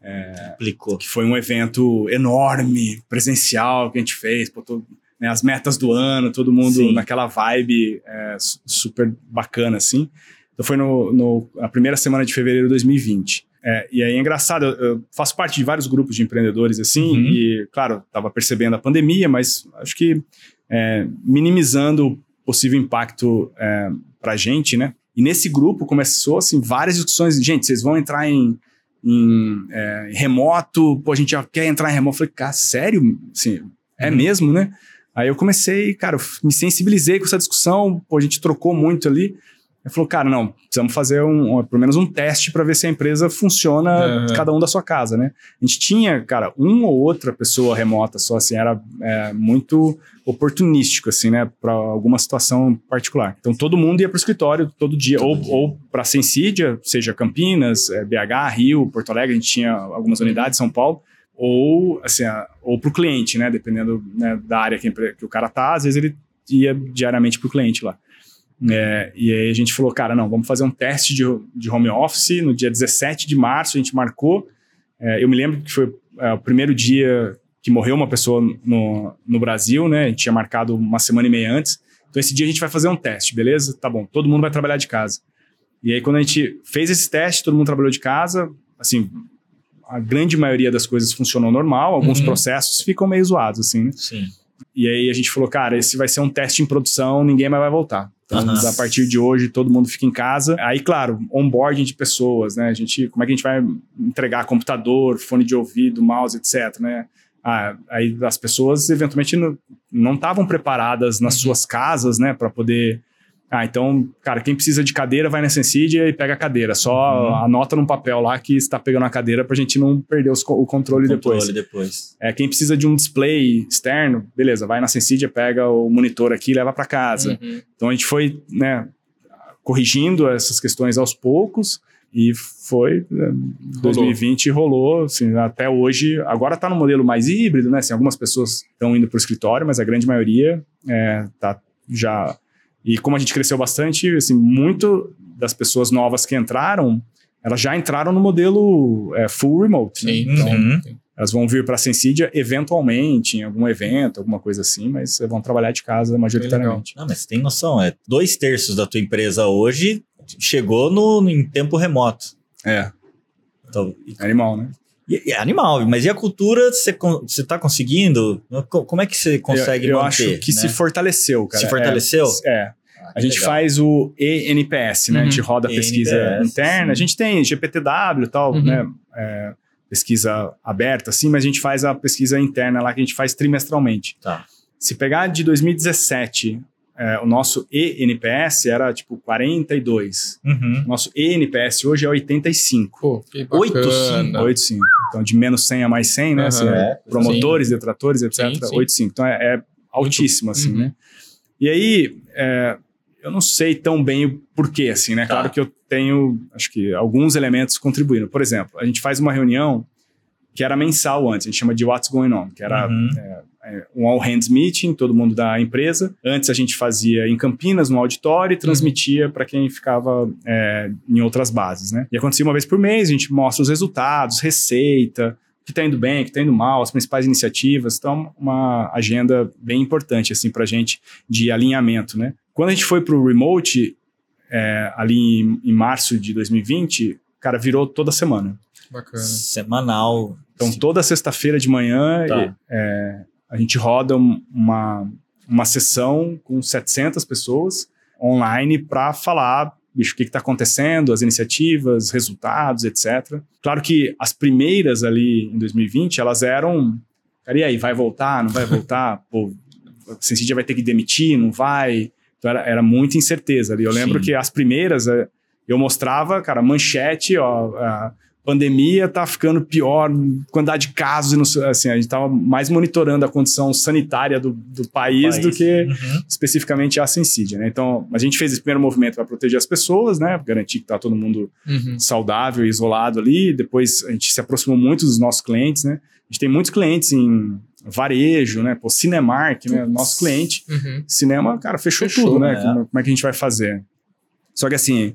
É, Que foi um evento enorme, presencial, que a gente fez. Pô, todo, né, as metas do ano, todo mundo Sim. naquela vibe é, super bacana, assim. Então foi no, no, na primeira semana de fevereiro de 2020. É, e aí é engraçado, eu, eu, faço parte de vários grupos de empreendedores assim, uhum. e claro, estava percebendo a pandemia, mas acho que é, minimizando o possível impacto é, para a gente, né? E nesse grupo começou assim várias discussões. Gente, vocês vão entrar em, em, é, remoto? Pô, a gente já quer entrar em remoto. Eu falei, cara, sério? Assim, é uhum. mesmo, né? Aí eu comecei, cara, me sensibilizei com essa discussão. Pô, a gente trocou muito ali. Ele falou, cara, não, precisamos fazer um, um pelo menos um teste para ver se a empresa funciona Uhum. cada um da sua casa, né? A gente tinha, cara, uma ou outra pessoa remota só, assim, era é, muito oportunístico, assim, né, para alguma situação particular. Então todo mundo ia para o escritório todo dia, Todo ou, dia. ou para Sensídia, seja Campinas, é, BH, Rio, Porto Alegre, a gente tinha algumas unidades, São Paulo, ou assim, a- ou para o cliente, né, dependendo né, da área que, que o cara tá, às vezes ele ia diariamente para o cliente lá. É, e aí a gente falou, cara, não, vamos fazer um teste de, de home office no dia 17 de março, a gente marcou. É, eu me lembro que foi é, o primeiro dia que morreu uma pessoa no, no Brasil, né? A gente tinha marcado uma semana e meia antes. Então esse dia a gente vai fazer um teste, beleza? Tá bom, todo mundo vai trabalhar de casa. E aí quando a gente fez esse teste, todo mundo trabalhou de casa, assim, a grande maioria das coisas funcionou normal, alguns Uhum. processos ficam meio zoados, assim, né? Sim. E aí a gente falou, cara, esse vai ser um teste em produção, ninguém mais vai voltar. Então, Aham. a partir de hoje, todo mundo fica em casa. Aí, claro, onboarding de pessoas, né? A gente, como é que a gente vai entregar computador, fone de ouvido, mouse, etc, né? Ah, aí as pessoas eventualmente não- não estavam preparadas nas Uhum. suas casas, né, para poder ah, então, cara, quem precisa de cadeira vai na Sensidia e pega a cadeira. Só Uhum. anota num papel lá que está pegando a cadeira pra gente não perder os o controle, depois. Controle depois. É, quem precisa de um display externo, beleza, vai na Sensidia, pega o monitor aqui e leva para casa. Uhum. Então a gente foi, né, corrigindo essas questões aos poucos e foi né, 2020 rolou, assim, até hoje. Agora tá no modelo mais híbrido, né? Assim, algumas pessoas estão indo para o escritório, mas a grande maioria é, tá já. E como a gente cresceu bastante, assim, muito das pessoas novas que entraram, elas já entraram no modelo é, full remote. né? Sim, Então, Uhum. sim. elas vão vir para a Sensidia eventualmente, em algum evento, alguma coisa assim, mas vão trabalhar de casa majoritariamente. Não, mas você tem noção, é dois terços da tua empresa hoje chegou no, no- em tempo remoto. É, Então, animal, né? E- é animal, mas e a cultura, você, você tá conseguindo? Co- Como é que você consegue eu, eu manter? acho que né? se fortaleceu, cara. Se fortaleceu? É. é. Ah, A gente legal. faz o ENPS, né? A gente Uhum. roda a pesquisa ENPS, interna. sim. A gente tem GPTW e tal, Uhum. né? É, pesquisa aberta, assim, mas a gente faz a pesquisa interna lá que a gente faz trimestralmente. Tá. Se pegar de 2017, é, o nosso ENPS era tipo 42. Uhum. O nosso ENPS hoje é 85. Pô, que Oito, bacana. 8,5. Então, de menos 100 a mais 100, né? Aham. Assim, É, promotores, detratores, etc. Sim, sim. 8,5. Então, é, é altíssimo, assim, Uhum. né? E aí, é, eu não sei tão bem o porquê, assim, né? Tá. Claro que eu tenho, acho que, alguns elementos contribuindo. Por exemplo, a gente faz uma reunião que era mensal antes, a gente chama de What's Going On, que era Uhum. é, um all hands meeting, todo mundo da empresa. Antes a gente fazia em Campinas, no auditório, e transmitia para quem ficava é, em outras bases, né? E acontecia uma vez por mês, a gente mostra os resultados, receita, o que está indo bem, o que está indo mal, as principais iniciativas. Então, uma agenda bem importante, assim, para a gente de alinhamento, né? Quando a gente foi para o remote, é, ali em, em março de 2020, cara, virou toda semana. Bacana. Semanal. Então, toda sexta-feira de manhã, Tá. e- é, a gente roda um- uma, uma sessão com 700 pessoas online para falar bicho, o que está acontecendo, as iniciativas, resultados, etc. Claro que as primeiras ali em 2020, elas eram, cara, e aí, vai voltar, não vai voltar? Pô, a Sensidia vai ter que demitir, não vai? Então, era, era muita incerteza ali. Eu lembro Sim. que as primeiras, é, eu mostrava, cara, manchete, ó, pandemia tá ficando pior, quantidade de casos, assim, a gente tava mais monitorando a condição sanitária do, do país, do País. que Uhum. especificamente a Sensídia, né? Então, a gente fez esse primeiro movimento para proteger as pessoas, né? Garantir que tá todo mundo Uhum. saudável e isolado ali. Depois, a gente se aproximou muito dos nossos clientes, né? A gente tem muitos clientes em varejo, né? Pô, Cinemark, né? Nosso cliente. Uhum. Cinema, cara, fechou, Fechou, tudo, né? né? Como, como é que a gente vai fazer? Só que assim,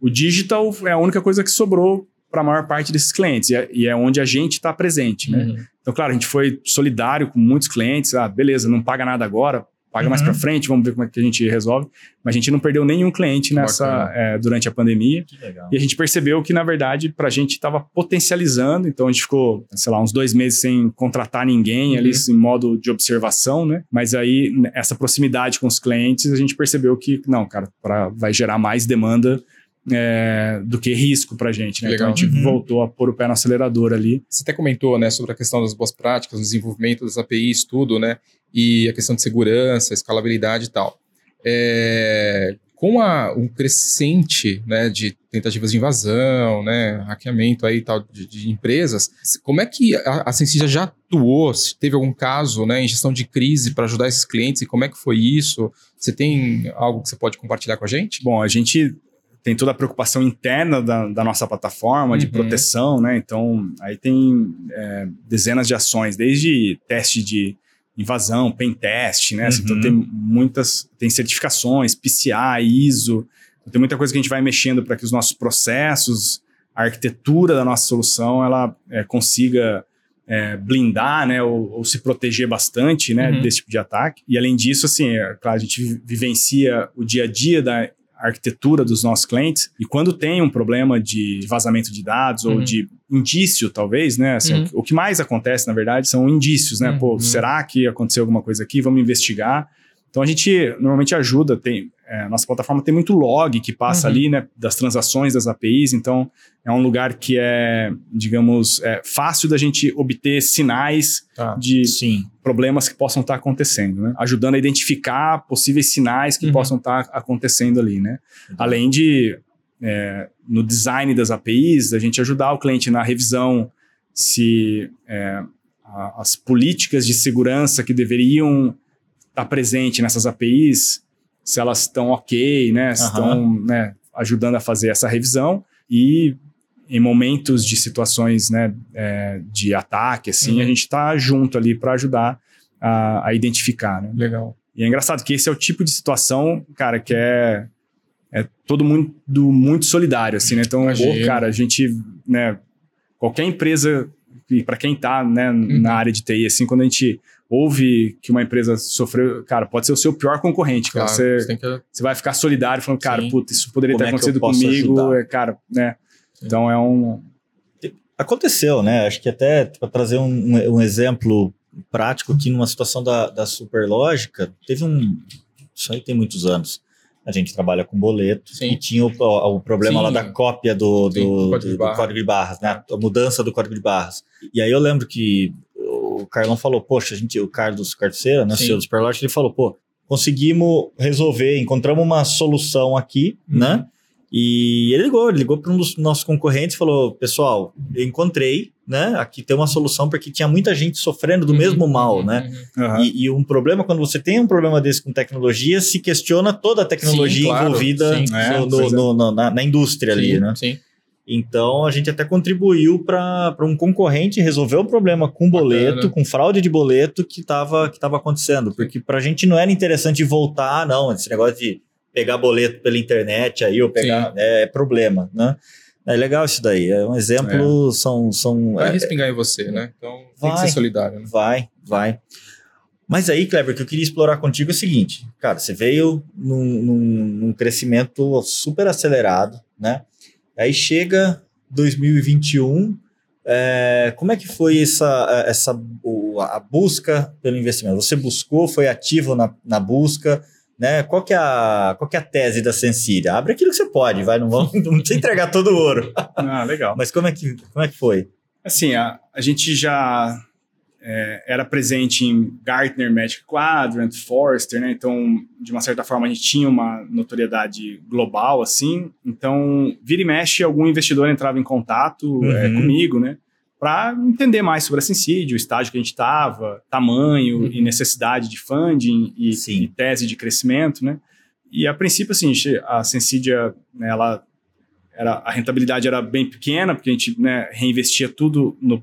o digital é a única coisa que sobrou para a maior parte desses clientes e é, e é onde a gente está presente, né? Uhum. Então, claro, a gente foi solidário com muitos clientes. Ah, beleza, não paga nada agora, paga mais Uhum. para frente, vamos ver como é que a gente resolve. Mas a gente não perdeu nenhum cliente nessa é, durante a pandemia. E a gente percebeu que, na verdade, para a gente estava potencializando. Então, a gente ficou, sei lá, uns dois meses sem contratar ninguém ali Uhum. em modo de observação, né? Mas aí, essa proximidade com os clientes, a gente percebeu que, não, cara, pra, vai gerar mais demanda é, do que risco para a gente, né? Então, a gente Uhum. voltou a pôr o pé no acelerador ali. Você até comentou, né, sobre a questão das boas práticas, o desenvolvimento das APIs, tudo, né, e a questão de segurança, escalabilidade e tal. É, com a, um crescente né, de tentativas de invasão, né, hackeamento aí tal de, de empresas, como é que a, a Sensia já atuou? Se teve algum caso né, em gestão de crise para ajudar esses clientes e como é que foi isso? Você tem algo que você pode compartilhar com a gente? Bom, a gente tem toda a preocupação interna da, da nossa plataforma de uhum. proteção, né? Então, aí tem é, dezenas de ações, desde teste de invasão, pen test, né? Assim, uhum. Então tem muitas, tem certificações, PCI, ISO, então, tem muita coisa que a gente vai mexendo para que os nossos processos, a arquitetura da nossa solução, ela é, consiga é, blindar, né, ou, ou, se proteger bastante, né, uhum. desse tipo de ataque. E além disso, assim, é, claro, a gente vivencia o dia a dia da arquitetura dos nossos clientes. E quando tem um problema de vazamento de dados uhum. ou de indício, talvez, né? Assim, uhum. o, que mais acontece, na verdade, são indícios, né? Uhum. Pô, será que aconteceu alguma coisa aqui? Vamos investigar. Então a gente normalmente ajuda, tem, é, nossa plataforma tem muito log que passa uhum. ali, né, das transações das APIs, então é um lugar que é, digamos, é fácil da gente obter sinais ah, de sim. problemas que possam estar acontecendo, né? Ajudando a identificar possíveis sinais que uhum. possam estar acontecendo ali, né? Uhum. Além de, é, no design das APIs, a gente ajudar o cliente na revisão se é, a, as políticas de segurança que deveriam estar presente nessas APIs se elas estão ok, né? Se estão né, ajudando a fazer essa revisão e em momentos de situações né, é, de ataque, assim, uhum. a gente está junto ali para ajudar a, a, identificar, né? Legal. E é engraçado que esse é o tipo de situação, cara, que é, é todo mundo muito solidário, assim, né? Então, pô, cara, a gente, né, qualquer empresa, para quem está né, uhum. na área de TI, assim, quando a gente ouve que uma empresa sofreu, cara, pode ser o seu pior concorrente, cara. Claro, você, você, que... você, vai ficar solidário falando, cara, puta, isso poderia Como ter é acontecido comigo, é, cara, né? Sim. Então é um. Aconteceu, né? Acho que até para trazer um, um, exemplo prático aqui numa situação da, da Superlógica, teve um. Isso aí tem muitos anos. A gente trabalha com boleto Sim. e tinha o, o problema Sim. lá da cópia do, do, Sim, do, código, de do código de barras, né? A mudança do código de barras. E aí eu lembro que o Carlão falou, poxa, a gente, o Carlos Carceira, né, CEO do Superlot, ele falou, pô, conseguimos resolver, encontramos uma solução aqui, uhum. né? E ele ligou, ele ligou para um dos nossos concorrentes e falou: Pessoal, eu encontrei, né? Aqui tem uma solução porque tinha muita gente sofrendo do uhum, mesmo mal, uhum, né? Uhum. E, e, um problema, quando você tem um problema desse com tecnologia, se questiona toda a tecnologia sim, claro, envolvida sim, é, no, é. no, na, na, indústria sim, ali, né? Sim. Então a gente até contribuiu para um concorrente resolver o problema com boleto, Bacana. com fraude de boleto que estava que tava acontecendo. Porque para a gente não era interessante voltar, não, esse negócio de pegar boleto pela internet aí ou pegar é, é, problema, né? É legal isso daí. É um exemplo, é. são. são vai é, respingar em você, né? Então vai, tem que ser solidário. Né? Vai, vai. Mas aí, Kleber, o que eu queria explorar contigo é o seguinte: cara, você veio num, num, num crescimento super acelerado, né? Aí chega 2021, é, como é que foi essa, essa a busca pelo investimento? Você buscou, foi ativo na, na busca, né? Qual que, é a, qual que é a tese da Sensília? Abre aquilo que você pode, vai, não vamos não precisa entregar todo o ouro. Ah, legal. Mas como é que, como é que foi? Assim, a, a gente já é, era presente em Gartner Magic Quadrant, Forrester, né? Então, de uma certa forma, a gente tinha uma notoriedade global, assim. Então, vira e mexe, algum investidor entrava em contato é, uhum. é, comigo, né? Para entender mais sobre a Sensídio, o estágio que a gente estava, tamanho uhum. e necessidade de funding e, e, tese de crescimento, né? E a princípio, assim, a Sensídia, né, ela era, a rentabilidade era bem pequena, porque a gente né, reinvestia tudo no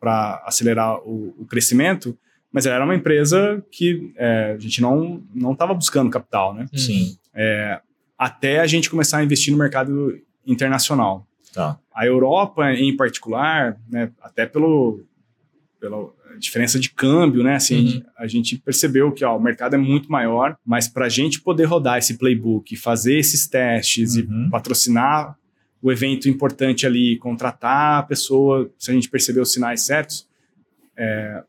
para acelerar o, o, crescimento, mas ela era uma empresa que é, a gente não não estava buscando capital, né? Sim. É, até a gente começar a investir no mercado internacional. Tá. A Europa, em particular, né, até pelo pela diferença de câmbio, né? Assim, uhum. a gente percebeu que ó, o mercado é muito maior, mas para a gente poder rodar esse playbook, fazer esses testes uhum. e patrocinar o evento importante ali, contratar a pessoa, se a gente perceber os sinais certos, é,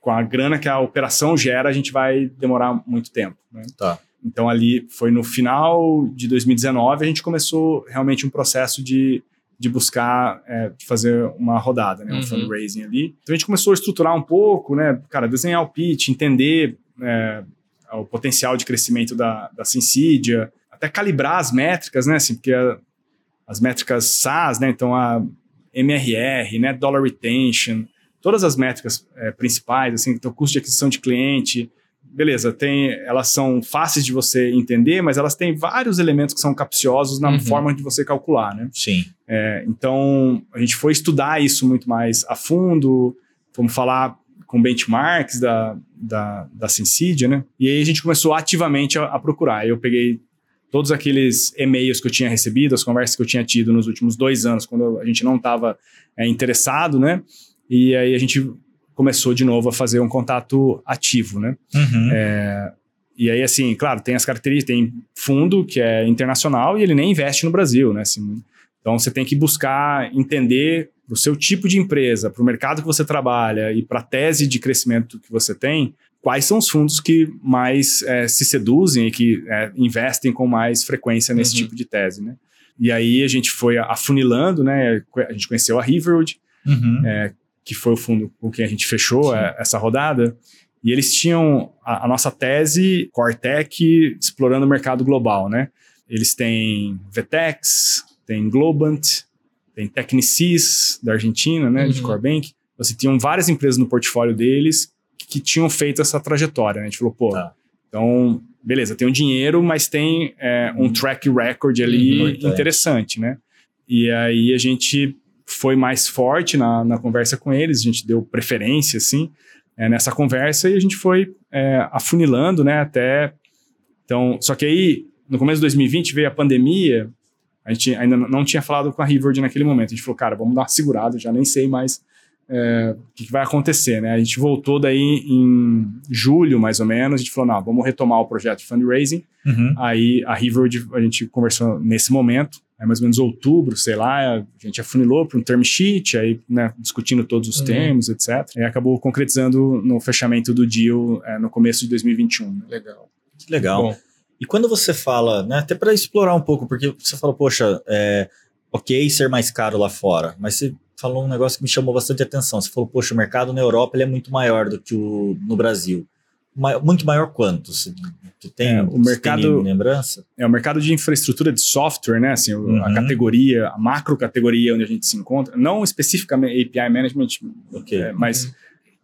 com a grana que a operação gera, a gente vai demorar muito tempo. Né? Tá. Então, ali foi no final de 2019, a gente começou realmente um processo de, de buscar, é, de fazer uma rodada, né? um uhum. fundraising ali. Então, a gente começou a estruturar um pouco, né? cara, desenhar o pitch, entender é, o potencial de crescimento da, da Syncidia, até calibrar as métricas, né? Assim, porque a, as métricas SaaS, né? Então a MRR, né? Dollar Retention, todas as métricas é, principais, assim, então custo de aquisição de cliente, beleza, tem, elas são fáceis de você entender, mas elas têm vários elementos que são capciosos na uhum. forma de você calcular, né? Sim. É, então, a gente foi estudar isso muito mais a fundo, fomos falar com benchmarks da, da, da Sensidia, né? E aí a gente começou ativamente a, a procurar. Eu peguei todos aqueles e-mails que eu tinha recebido, as conversas que eu tinha tido nos últimos dois anos, quando a gente não estava é, interessado, né? E aí a gente começou de novo a fazer um contato ativo, né? Uhum. É, e aí, assim, claro, tem as características, tem fundo que é internacional e ele nem investe no Brasil, né? Assim, então você tem que buscar entender o seu tipo de empresa, para o mercado que você trabalha e para a tese de crescimento que você tem, quais são os fundos que mais é, se seduzem e que é, investem com mais frequência nesse uhum. tipo de tese, né? E aí a gente foi afunilando, né? A gente conheceu a Riverwood, uhum. é, que foi o fundo com quem a gente fechou a, essa rodada. E eles tinham a, a nossa tese Cortec explorando o mercado global, né? Eles têm Vetex, tem Globant, tem Technicis da Argentina, né, uhum. de Corbank. Você tinham várias empresas no portfólio deles que, tinham feito essa trajetória. Né? A gente falou, pô, tá. então, beleza, tem o dinheiro, mas tem é, um track record ali uhum, interessante, né? E aí a gente foi mais forte na, na conversa com eles, a gente deu preferência, assim, é, nessa conversa e a gente foi é, afunilando, né, até... Então, só que aí, no começo de 2020 veio a pandemia, a gente ainda não tinha falado com a Riverd naquele momento, a gente falou, cara, vamos dar uma segurada, já nem sei mais é, o que, que, vai acontecer, né? A gente voltou daí em julho, mais ou menos, a gente falou, não, vamos retomar o projeto de fundraising, uhum. aí a Riverd, a gente conversou nesse momento, Aí mais ou menos outubro, sei lá, a gente afunilou para um term sheet, aí né, discutindo todos os uhum. termos, etc. E acabou concretizando no fechamento do deal é, no começo de 2021. Né? Legal. Que legal. Bom. E quando você fala, né, até para explorar um pouco, porque você falou, poxa, é, ok ser mais caro lá fora, mas você falou um negócio que me chamou bastante atenção. Você falou, poxa, o mercado na Europa ele é muito maior do que o no Brasil muito maior quanto? Tu tem, é, o mercado, tem lembrança? É o mercado de infraestrutura de software, né? Assim, uhum. a categoria, a macro categoria onde a gente se encontra, não especificamente API management, okay. é, mas uhum.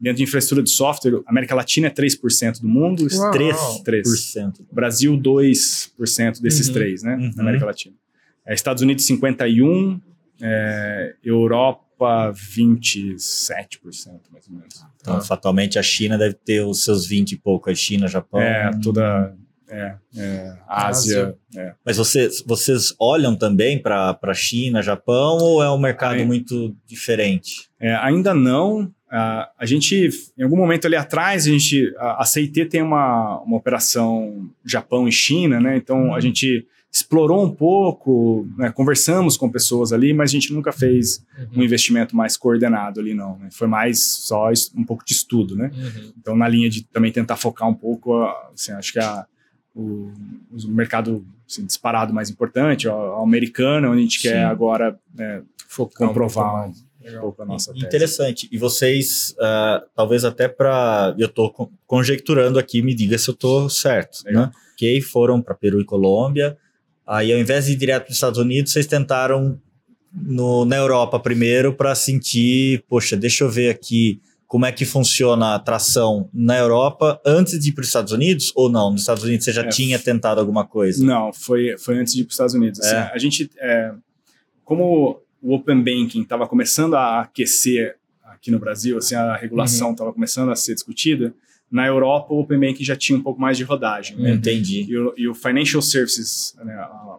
dentro de infraestrutura de software, América Latina é 3% do mundo, Uau. 3%. 3%. Brasil 2% desses uhum. três, né? Na América uhum. Latina. É, Estados Unidos 51, é, Europa Europa, 27%, mais ou menos. Então, ah. fatalmente, a China deve ter os seus 20 e pouco. A China, Japão. É, toda. É, é Ásia. É. Mas vocês, vocês olham também para a China, Japão, ou é um mercado muito diferente? É, ainda não. Uh, a gente, em algum momento ali atrás, a gente, a, a CIT tem uma, uma operação Japão e China, né? Então, a uhum. gente explorou um pouco, né, conversamos com pessoas ali, mas a gente nunca fez uhum. um investimento mais coordenado ali, não. Né? Foi mais só um pouco de estudo, né? Uhum. Então, na linha de também tentar focar um pouco, assim, acho que a, o, o mercado assim, disparado mais importante, o, o americano, onde a gente Sim. quer agora né, focar comprovar um um pouco a nossa tese. Interessante. E vocês, uh, talvez até para. Eu estou conjecturando aqui, me diga se eu estou certo. Legal. Né? Que foram para Peru e Colômbia Aí, ao invés de ir direto para os Estados Unidos, vocês tentaram no, na Europa primeiro para sentir, poxa, deixa eu ver aqui como é que funciona a tração na Europa antes de ir para os Estados Unidos ou não? Nos Estados Unidos você já é, tinha tentado alguma coisa? Não, foi, foi antes de ir para os Estados Unidos. Assim, é. A gente, é, como o Open Banking estava começando a aquecer aqui no Brasil, assim, a regulação estava uhum. começando a ser discutida, na Europa, o Open Banking já tinha um pouco mais de rodagem. Né? Entendi. E o, e o Financial Services, né, a, a,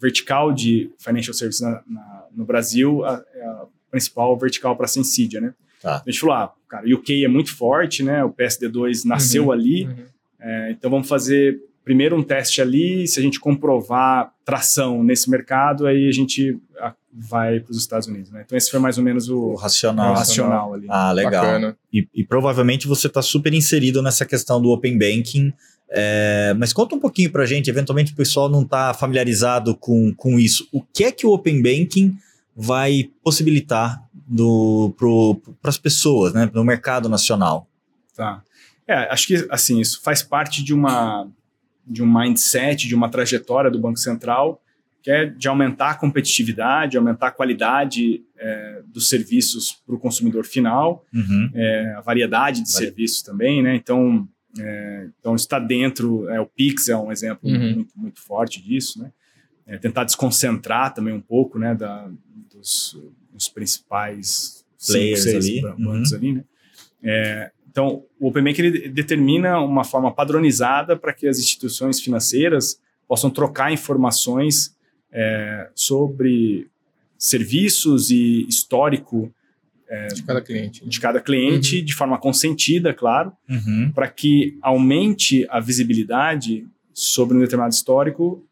vertical de Financial Services na, na, no Brasil, a, é a principal vertical para a Sensidia, né? Tá. A gente falou, ah, cara, o UK é muito forte, né? O PSD2 nasceu uhum, ali, uhum. É, então vamos fazer primeiro um teste ali, se a gente comprovar tração nesse mercado, aí a gente vai para os Estados Unidos. Né? Então esse foi mais ou menos o, o racional, o racional ali. Ah, legal. E, e, provavelmente você está super inserido nessa questão do Open Banking. É, mas conta um pouquinho para a gente, eventualmente o pessoal não está familiarizado com, com isso. O que é que o Open Banking vai possibilitar para as pessoas, né, no mercado nacional? Tá. É, acho que assim, isso faz parte de uma de um mindset, de uma trajetória do Banco Central, que é de aumentar a competitividade, aumentar a qualidade é, dos serviços para o consumidor final, Uhum. é, a variedade de Varia- serviços também, né? Então, é, então está dentro, é, o Pix é um exemplo Uhum. muito, muito forte disso, né? É, tentar desconcentrar também um pouco, né, da, dos, dos principais cinco, Players seis ali. ban- bancos ali, né? É, então, o Open Bank ele determina uma forma padronizada para que as instituições financeiras possam trocar informações é, sobre serviços e histórico De cada cliente. de cada cliente, de forma consentida, claro, Uhum. para que aumente a visibilidade sobre um determinado histórico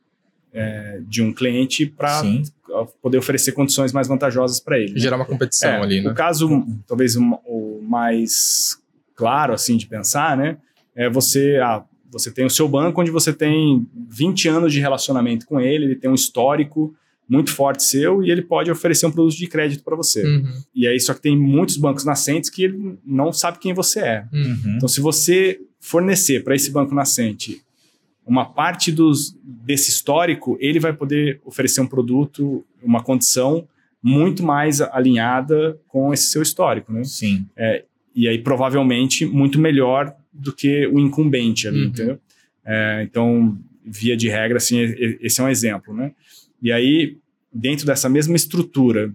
é, de um cliente para poder oferecer condições mais vantajosas para ele. né? Gerar uma competição É, ali, né? O caso, talvez o, o mais claro assim de pensar, né, é você, ah, você tem o seu banco onde você tem 20 anos de relacionamento com ele, ele tem um histórico muito forte seu e ele pode oferecer um produto de crédito para você. Uhum, E aí só que tem muitos bancos nascentes que ele não sabe quem você é. uhum. Então, se você fornecer para esse banco nascente uma parte dos, desse histórico, ele vai poder oferecer um produto, uma condição muito mais alinhada com esse seu histórico, né? Sim. E aí, provavelmente, muito melhor do que o incumbente ali, Uhum. entendeu? É, então, via de regra, assim, esse é um exemplo, né? E aí, dentro dessa mesma estrutura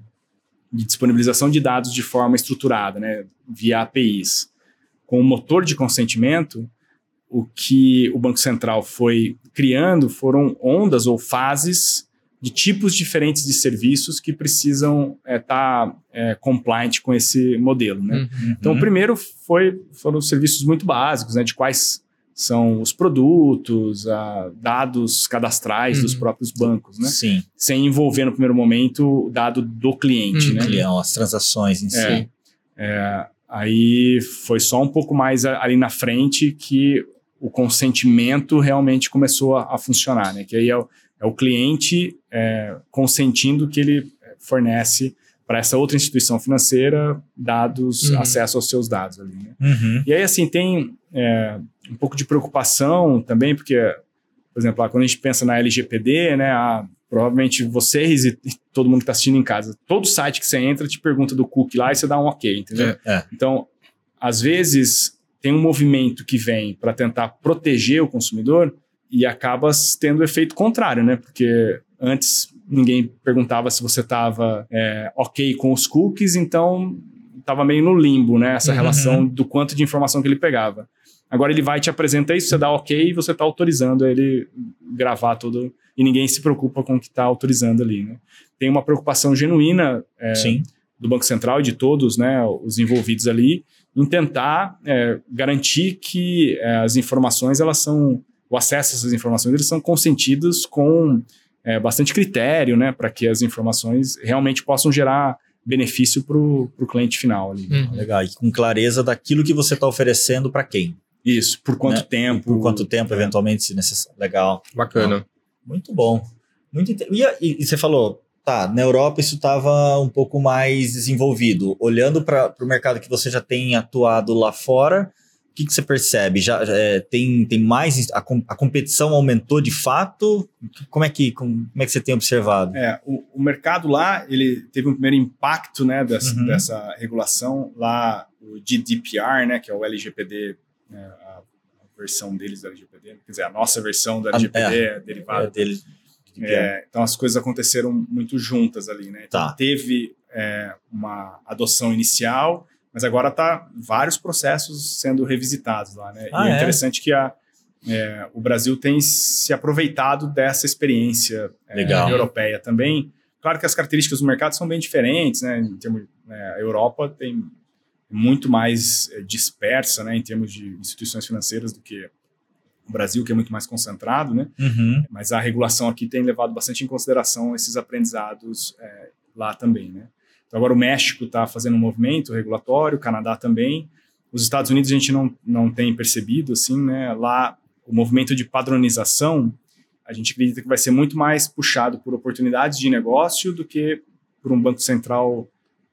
de disponibilização de dados de forma estruturada, né, via APIs, com o motor de consentimento, o que o Banco Central foi criando foram ondas ou fases de tipos diferentes de serviços que precisam estar compliant com esse modelo, né? Uhum. Então, o primeiro foi, foram serviços muito básicos, né? De quais são os produtos, ah, dados cadastrais dos Uhum. próprios bancos, né? Sim. Sem envolver no primeiro momento o dado do cliente, Uhum. né? Clião, as transações em si. É. É, aí foi só um pouco mais a- ali na frente que o consentimento realmente começou a, a funcionar, né? Que aí é o, é o cliente é, consentindo que ele fornece para essa outra instituição financeira dados, Uhum. acesso aos seus dados ali, né? Uhum. E aí, assim, tem é, um pouco de preocupação também, porque, por exemplo, lá, quando a gente pensa na LGPD, né, a- provavelmente vocês e e todo mundo que está assistindo em casa, todo site que você entra te pergunta do cookie lá e você dá um ok, entendeu? É. É. Então, às vezes, tem um movimento que vem para tentar proteger o consumidor e acaba tendo o efeito contrário, né? Porque antes ninguém perguntava se você estava ok com os cookies, então estava meio no limbo, né? Essa Uhum. relação do quanto de informação que ele pegava. Agora ele vai te apresentar isso, você dá ok e você está autorizando ele gravar tudo e ninguém se preocupa com o que está autorizando ali, né? Tem uma preocupação genuína é, do Banco Central e de todos né, os envolvidos ali em tentar é, garantir que é, as informações elas são o acesso a essas informações eles são consentidos com é, bastante critério né para que as informações realmente possam gerar benefício para o cliente final ali. Uhum. Legal. E com clareza daquilo que você está oferecendo para quem. Isso, por quanto Né? tempo. Por quanto tempo, eventualmente, se necessário. Legal. Bacana. Muito bom. Muito inte- e, e- e você falou, tá, na Europa isso estava um pouco mais desenvolvido. Olhando para o mercado que você já tem atuado lá fora, o que, que você percebe? Já é, tem, tem mais. A, com- a competição aumentou de fato? Como é que, como, como é que você tem observado? É, o, o mercado lá, ele teve um primeiro impacto, né, dessa, Uhum. dessa regulação. Lá, o GDPR, né, que é o LGPD, né, a, a versão deles do LGPD, quer dizer, a nossa versão do A- LGPD é, É derivada. dele. É, então, as coisas aconteceram muito juntas ali, né? Então, Tá. teve é, uma adoção inicial, mas agora tá vários processos sendo revisitados lá, né? Ah, e é é? interessante que a, é, o Brasil tem se aproveitado dessa experiência é, europeia também. Claro que as características do mercado são bem diferentes, né? Em termos, né, a Europa tem muito mais é, dispersa, né? Em termos de instituições financeiras do que o Brasil, que é muito mais concentrado, né? Uhum. Mas a regulação aqui tem levado bastante em consideração esses aprendizados é, lá também, né? Agora o México está fazendo um movimento regulatório, o Canadá também. Os Estados Unidos a gente não, não tem percebido, assim, né? Lá o movimento de padronização, a gente acredita que vai ser muito mais puxado por oportunidades de negócio do que por um banco central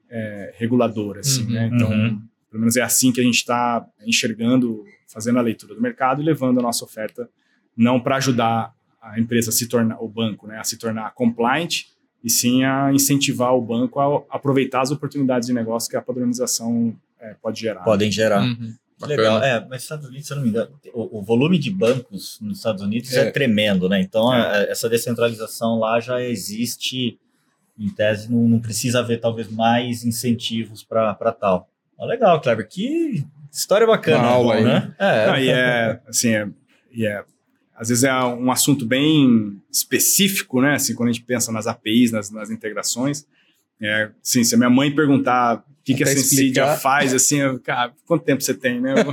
é, regulador, assim, Uhum, né? Então, uhum. pelo menos é assim que a gente está enxergando, fazendo a leitura do mercado e levando a nossa oferta não para ajudar a empresa a se tornar, o banco, né, a se tornar compliant, e sim a incentivar o banco a aproveitar as oportunidades de negócio que a padronização é, pode gerar. Podem gerar. Uhum. Legal, é, mas Estados Unidos, se eu não me engano, o, o volume de bancos nos Estados Unidos é, é tremendo, né? Então, é. A, essa descentralização lá já existe, em tese, não, não precisa haver talvez mais incentivos para tal. Ah, legal, Kleber, que história bacana, Uma aula bom, né? É. Não, e é, assim, é, e é às vezes é um assunto bem específico, né? Assim, quando a gente pensa nas APIs, nas, nas integrações. É, sim, se a minha mãe perguntar o que, que a Sensidia faz, assim, eu, cara, quanto tempo você tem, né?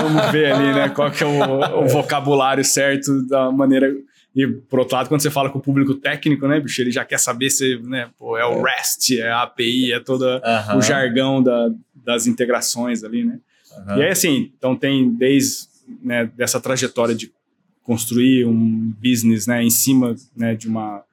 Vamos ver ali, né? Qual que é o, o, vocabulário certo da maneira... E, por outro lado, quando você fala com o público técnico, né, bicho, ele já quer saber se, né, pô, é o é. REST, é a API, é todo uh -huh. o jargão da, das integrações ali, né? Uh -huh. E aí, assim, então tem desde né, dessa trajetória de construir um business né, em cima né, de, uma,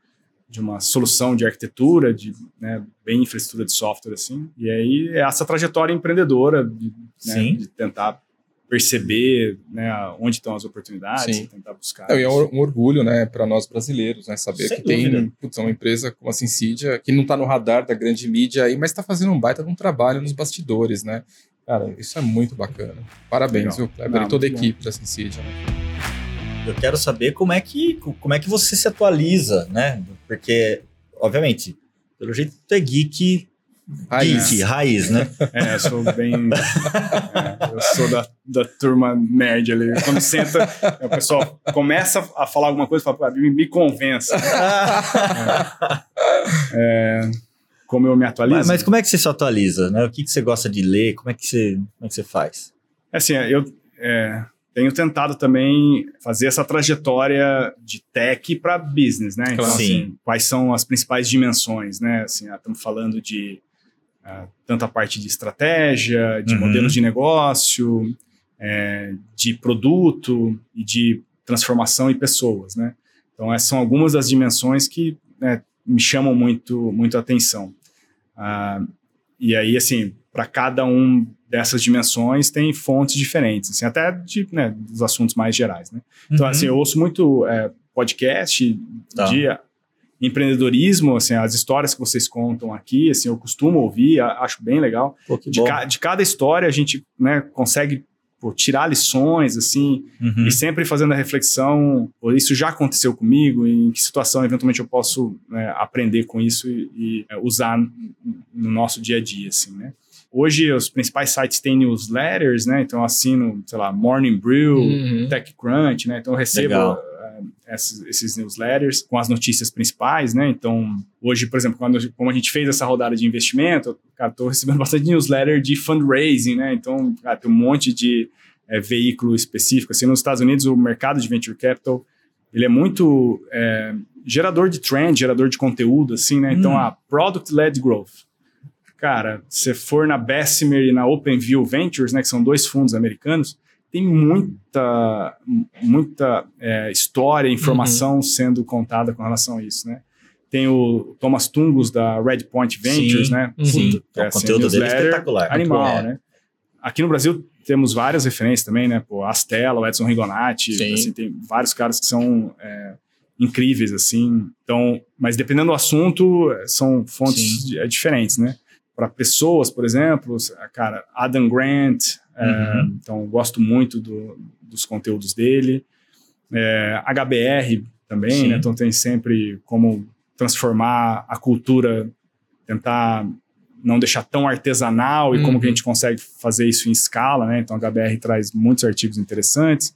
de uma solução de arquitetura, de né, bem infraestrutura de software, assim. E aí é essa trajetória empreendedora de, né, de tentar perceber né, onde estão as oportunidades, Sim. tentar buscar. É, é um orgulho né, para nós brasileiros, né, saber Sem que dúvida. tem putz, uma empresa como a Sincidia, que não está no radar da grande mídia aí, mas está fazendo um baita de um trabalho nos bastidores, né? Cara, isso é muito bacana. Parabéns, Legal. viu, Kleber, não, e toda a equipe da Sincidia. Né? Eu quero saber como é que como é que você se atualiza, né? Porque, obviamente, pelo jeito tu é geek Raiz. Geek, raiz, né? É, eu sou bem. é, eu sou da, da turma nerd ali. Quando senta, o pessoal começa a falar alguma coisa e fala, me, me convença. é, é, como eu me atualizo. Mas, mas, como é que você se atualiza? Né? O que, que você gosta de ler? Como é que você, como é que você faz? Assim, eu. É, tenho tentado também fazer essa trajetória de tech para business, né? Então, assim, quais são as principais dimensões, né? Assim, ah, estamos falando de uh, tanto a parte de estratégia, de uhum. modelos de negócio, é, de produto e de transformação em pessoas, né? Então, essas são algumas das dimensões que né, me chamam muito, muito a atenção. Uh, e aí, assim, para cada um dessas dimensões tem fontes diferentes, assim, até de, né, dos assuntos mais gerais, né? Então, uhum. assim, eu ouço muito é, podcast tá. de empreendedorismo, assim, as histórias que vocês contam aqui, assim, eu costumo ouvir, acho bem legal. Pô, de, ca de, cada história a gente, né, consegue pô, tirar lições, assim, uhum. e sempre fazendo a reflexão, isso já aconteceu comigo, em que situação eventualmente eu posso né, aprender com isso e, e é, usar no nosso dia a dia, assim, né? Hoje, os principais sites têm newsletters, né? Então, eu assino, sei lá, Morning Brew, uhum. TechCrunch, né? Então, eu recebo uh, esses, esses, newsletters com as notícias principais, né? Então, hoje, por exemplo, quando, como a gente fez essa rodada de investimento, cara, estou recebendo bastante newsletter de fundraising, né? Então, cara, tem um monte de é, veículo específico. Assim, nos Estados Unidos, o mercado de venture capital, ele é muito é, gerador de trend, gerador de conteúdo, assim, né? Então, hum. a product-led growth cara, se for na Bessemer e na OpenView Ventures, né, que são dois fundos americanos, tem muita, muita é, história, informação uhum. sendo contada com relação a isso, né? Tem o Thomas Tungos da Redpoint Ventures, sim, né? Uhum. Sim, é, o assim, conteúdo dele é espetacular. Animal, é. né? Aqui no Brasil temos várias referências também, né? Pô, Astela, o Edson Rigonati, assim, tem vários caras que são é, incríveis, assim. Então, mas dependendo do assunto, são fontes é, diferentes, né? Para pessoas, por exemplo, cara, Adam Grant, é, uhum. é, então gosto muito do, dos conteúdos dele. É, HBR também, né? Então tem sempre como transformar a cultura, tentar não deixar tão artesanal e como que a uhum. gente consegue fazer isso em escala, né? Então a HBR traz muitos artigos interessantes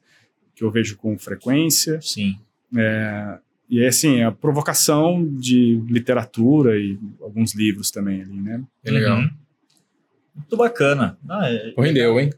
que eu vejo com frequência. Sim. É, e é assim, a provocação de literatura e alguns livros também ali, né? É legal. Uhum. Muito bacana. Ah, é, rendeu, hein?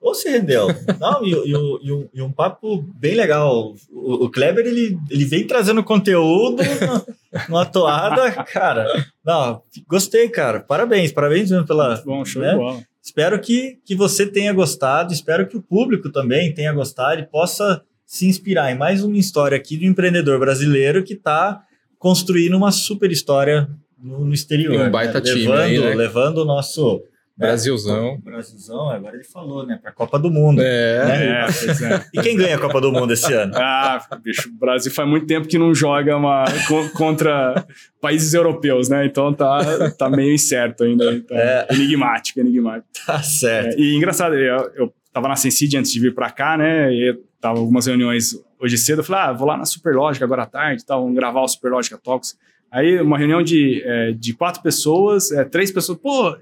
Ou se rendeu. Não, e, e, e, e, um papo bem legal. O, o, Kleber, ele, ele vem trazendo conteúdo numa toada, cara. Não, gostei, cara. Parabéns, parabéns mesmo pela... Muito bom, show né? de bola. Espero que, que você tenha gostado, espero que o público também tenha gostado e possa se inspirar em mais uma história aqui do empreendedor brasileiro que está construindo uma super história no, no exterior. um baita né? time levando, aí, né? levando o nosso Brasilzão. Brasilzão, agora ele falou, né? Pra Copa do Mundo. É. Né? É, pois é. E quem ganha a Copa do Mundo esse ano? Ah, bicho, o Brasil faz muito tempo que não joga uma, co- contra países europeus, né? Então tá, tá meio incerto ainda. Tá É. Enigmático, enigmático. Tá certo. É, e engraçado, eu, eu tava na Sensid antes de vir pra cá, né? E tava algumas reuniões hoje cedo. Eu falei, ah, vou lá na Superlógica agora à tarde, tal, vamos gravar o Superlógica Talks. Aí, uma reunião de, é, de quatro pessoas, é, três pessoas, pô,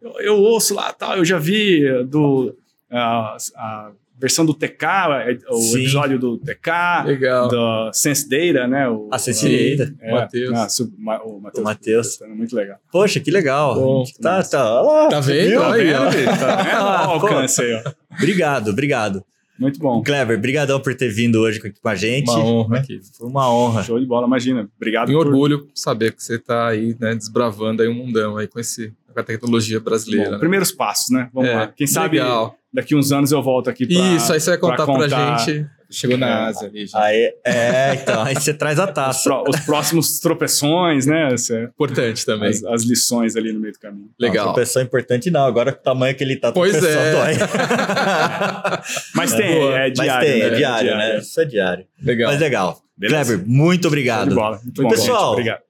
eu, eu ouço lá, tal, eu já vi do, a, a versão do TK, é, o Sim. episódio do TK, Legal. do Sense Data, né? O, A Sense Data. é, Matheus. sub- ma- o Matheus. O Matheus. Muito legal. Poxa, que legal. Bom, tá, tá. olha lá, Tá vendo? viu? Aí, ó. Tá vendo? Olha o Ah, alcance aí, ó. Obrigado, obrigado. Muito bom. Clever, brigadão por ter vindo hoje com com a gente. Uma honra aqui. Foi uma honra. Show de bola, imagina. Obrigado Tenho por orgulho saber que você tá aí, né, desbravando aí um mundão aí com, esse, com a tecnologia brasileira. Bom, né? primeiros passos, né? Vamos É, lá. Quem sabe Legal. daqui uns anos eu volto aqui pra... Isso, aí você vai contar pra, contar- gente. Chegou na É. Ásia ali, já. Aí, é, então, aí você traz a os, taça. pró- os próximos tropeções, né? Essa- Importante também. As, as lições ali no meio do caminho. Legal. Não, tropeção importante não, agora com o tamanho que ele tá, Pois é. dói. Mas tem, boa. é Mas diário, tem, né? é diário, né? Isso é diário. Legal. Mas legal. Beleza. Clever, muito obrigado. de bola. Muito bom, Pessoal, gente. Obrigado.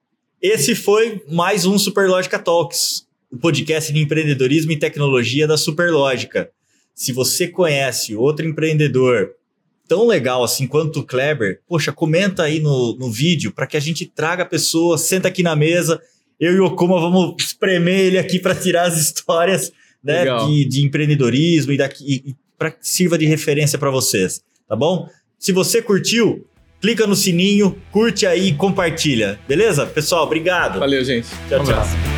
Esse foi mais um Superlógica Talks, o podcast de empreendedorismo e tecnologia da Superlógica. Se você conhece outro empreendedor tão legal assim quanto o Kleber, poxa, comenta aí no, no vídeo para que a gente traga a pessoa, senta aqui na mesa, eu e o Okuma vamos espremer ele aqui para tirar as histórias né, de, de empreendedorismo e, daqui- e, para que sirva de referência para vocês, tá bom? Se você curtiu, clica no sininho, curte aí e compartilha, beleza? Pessoal, obrigado. Valeu, gente. Tchau, Um tchau.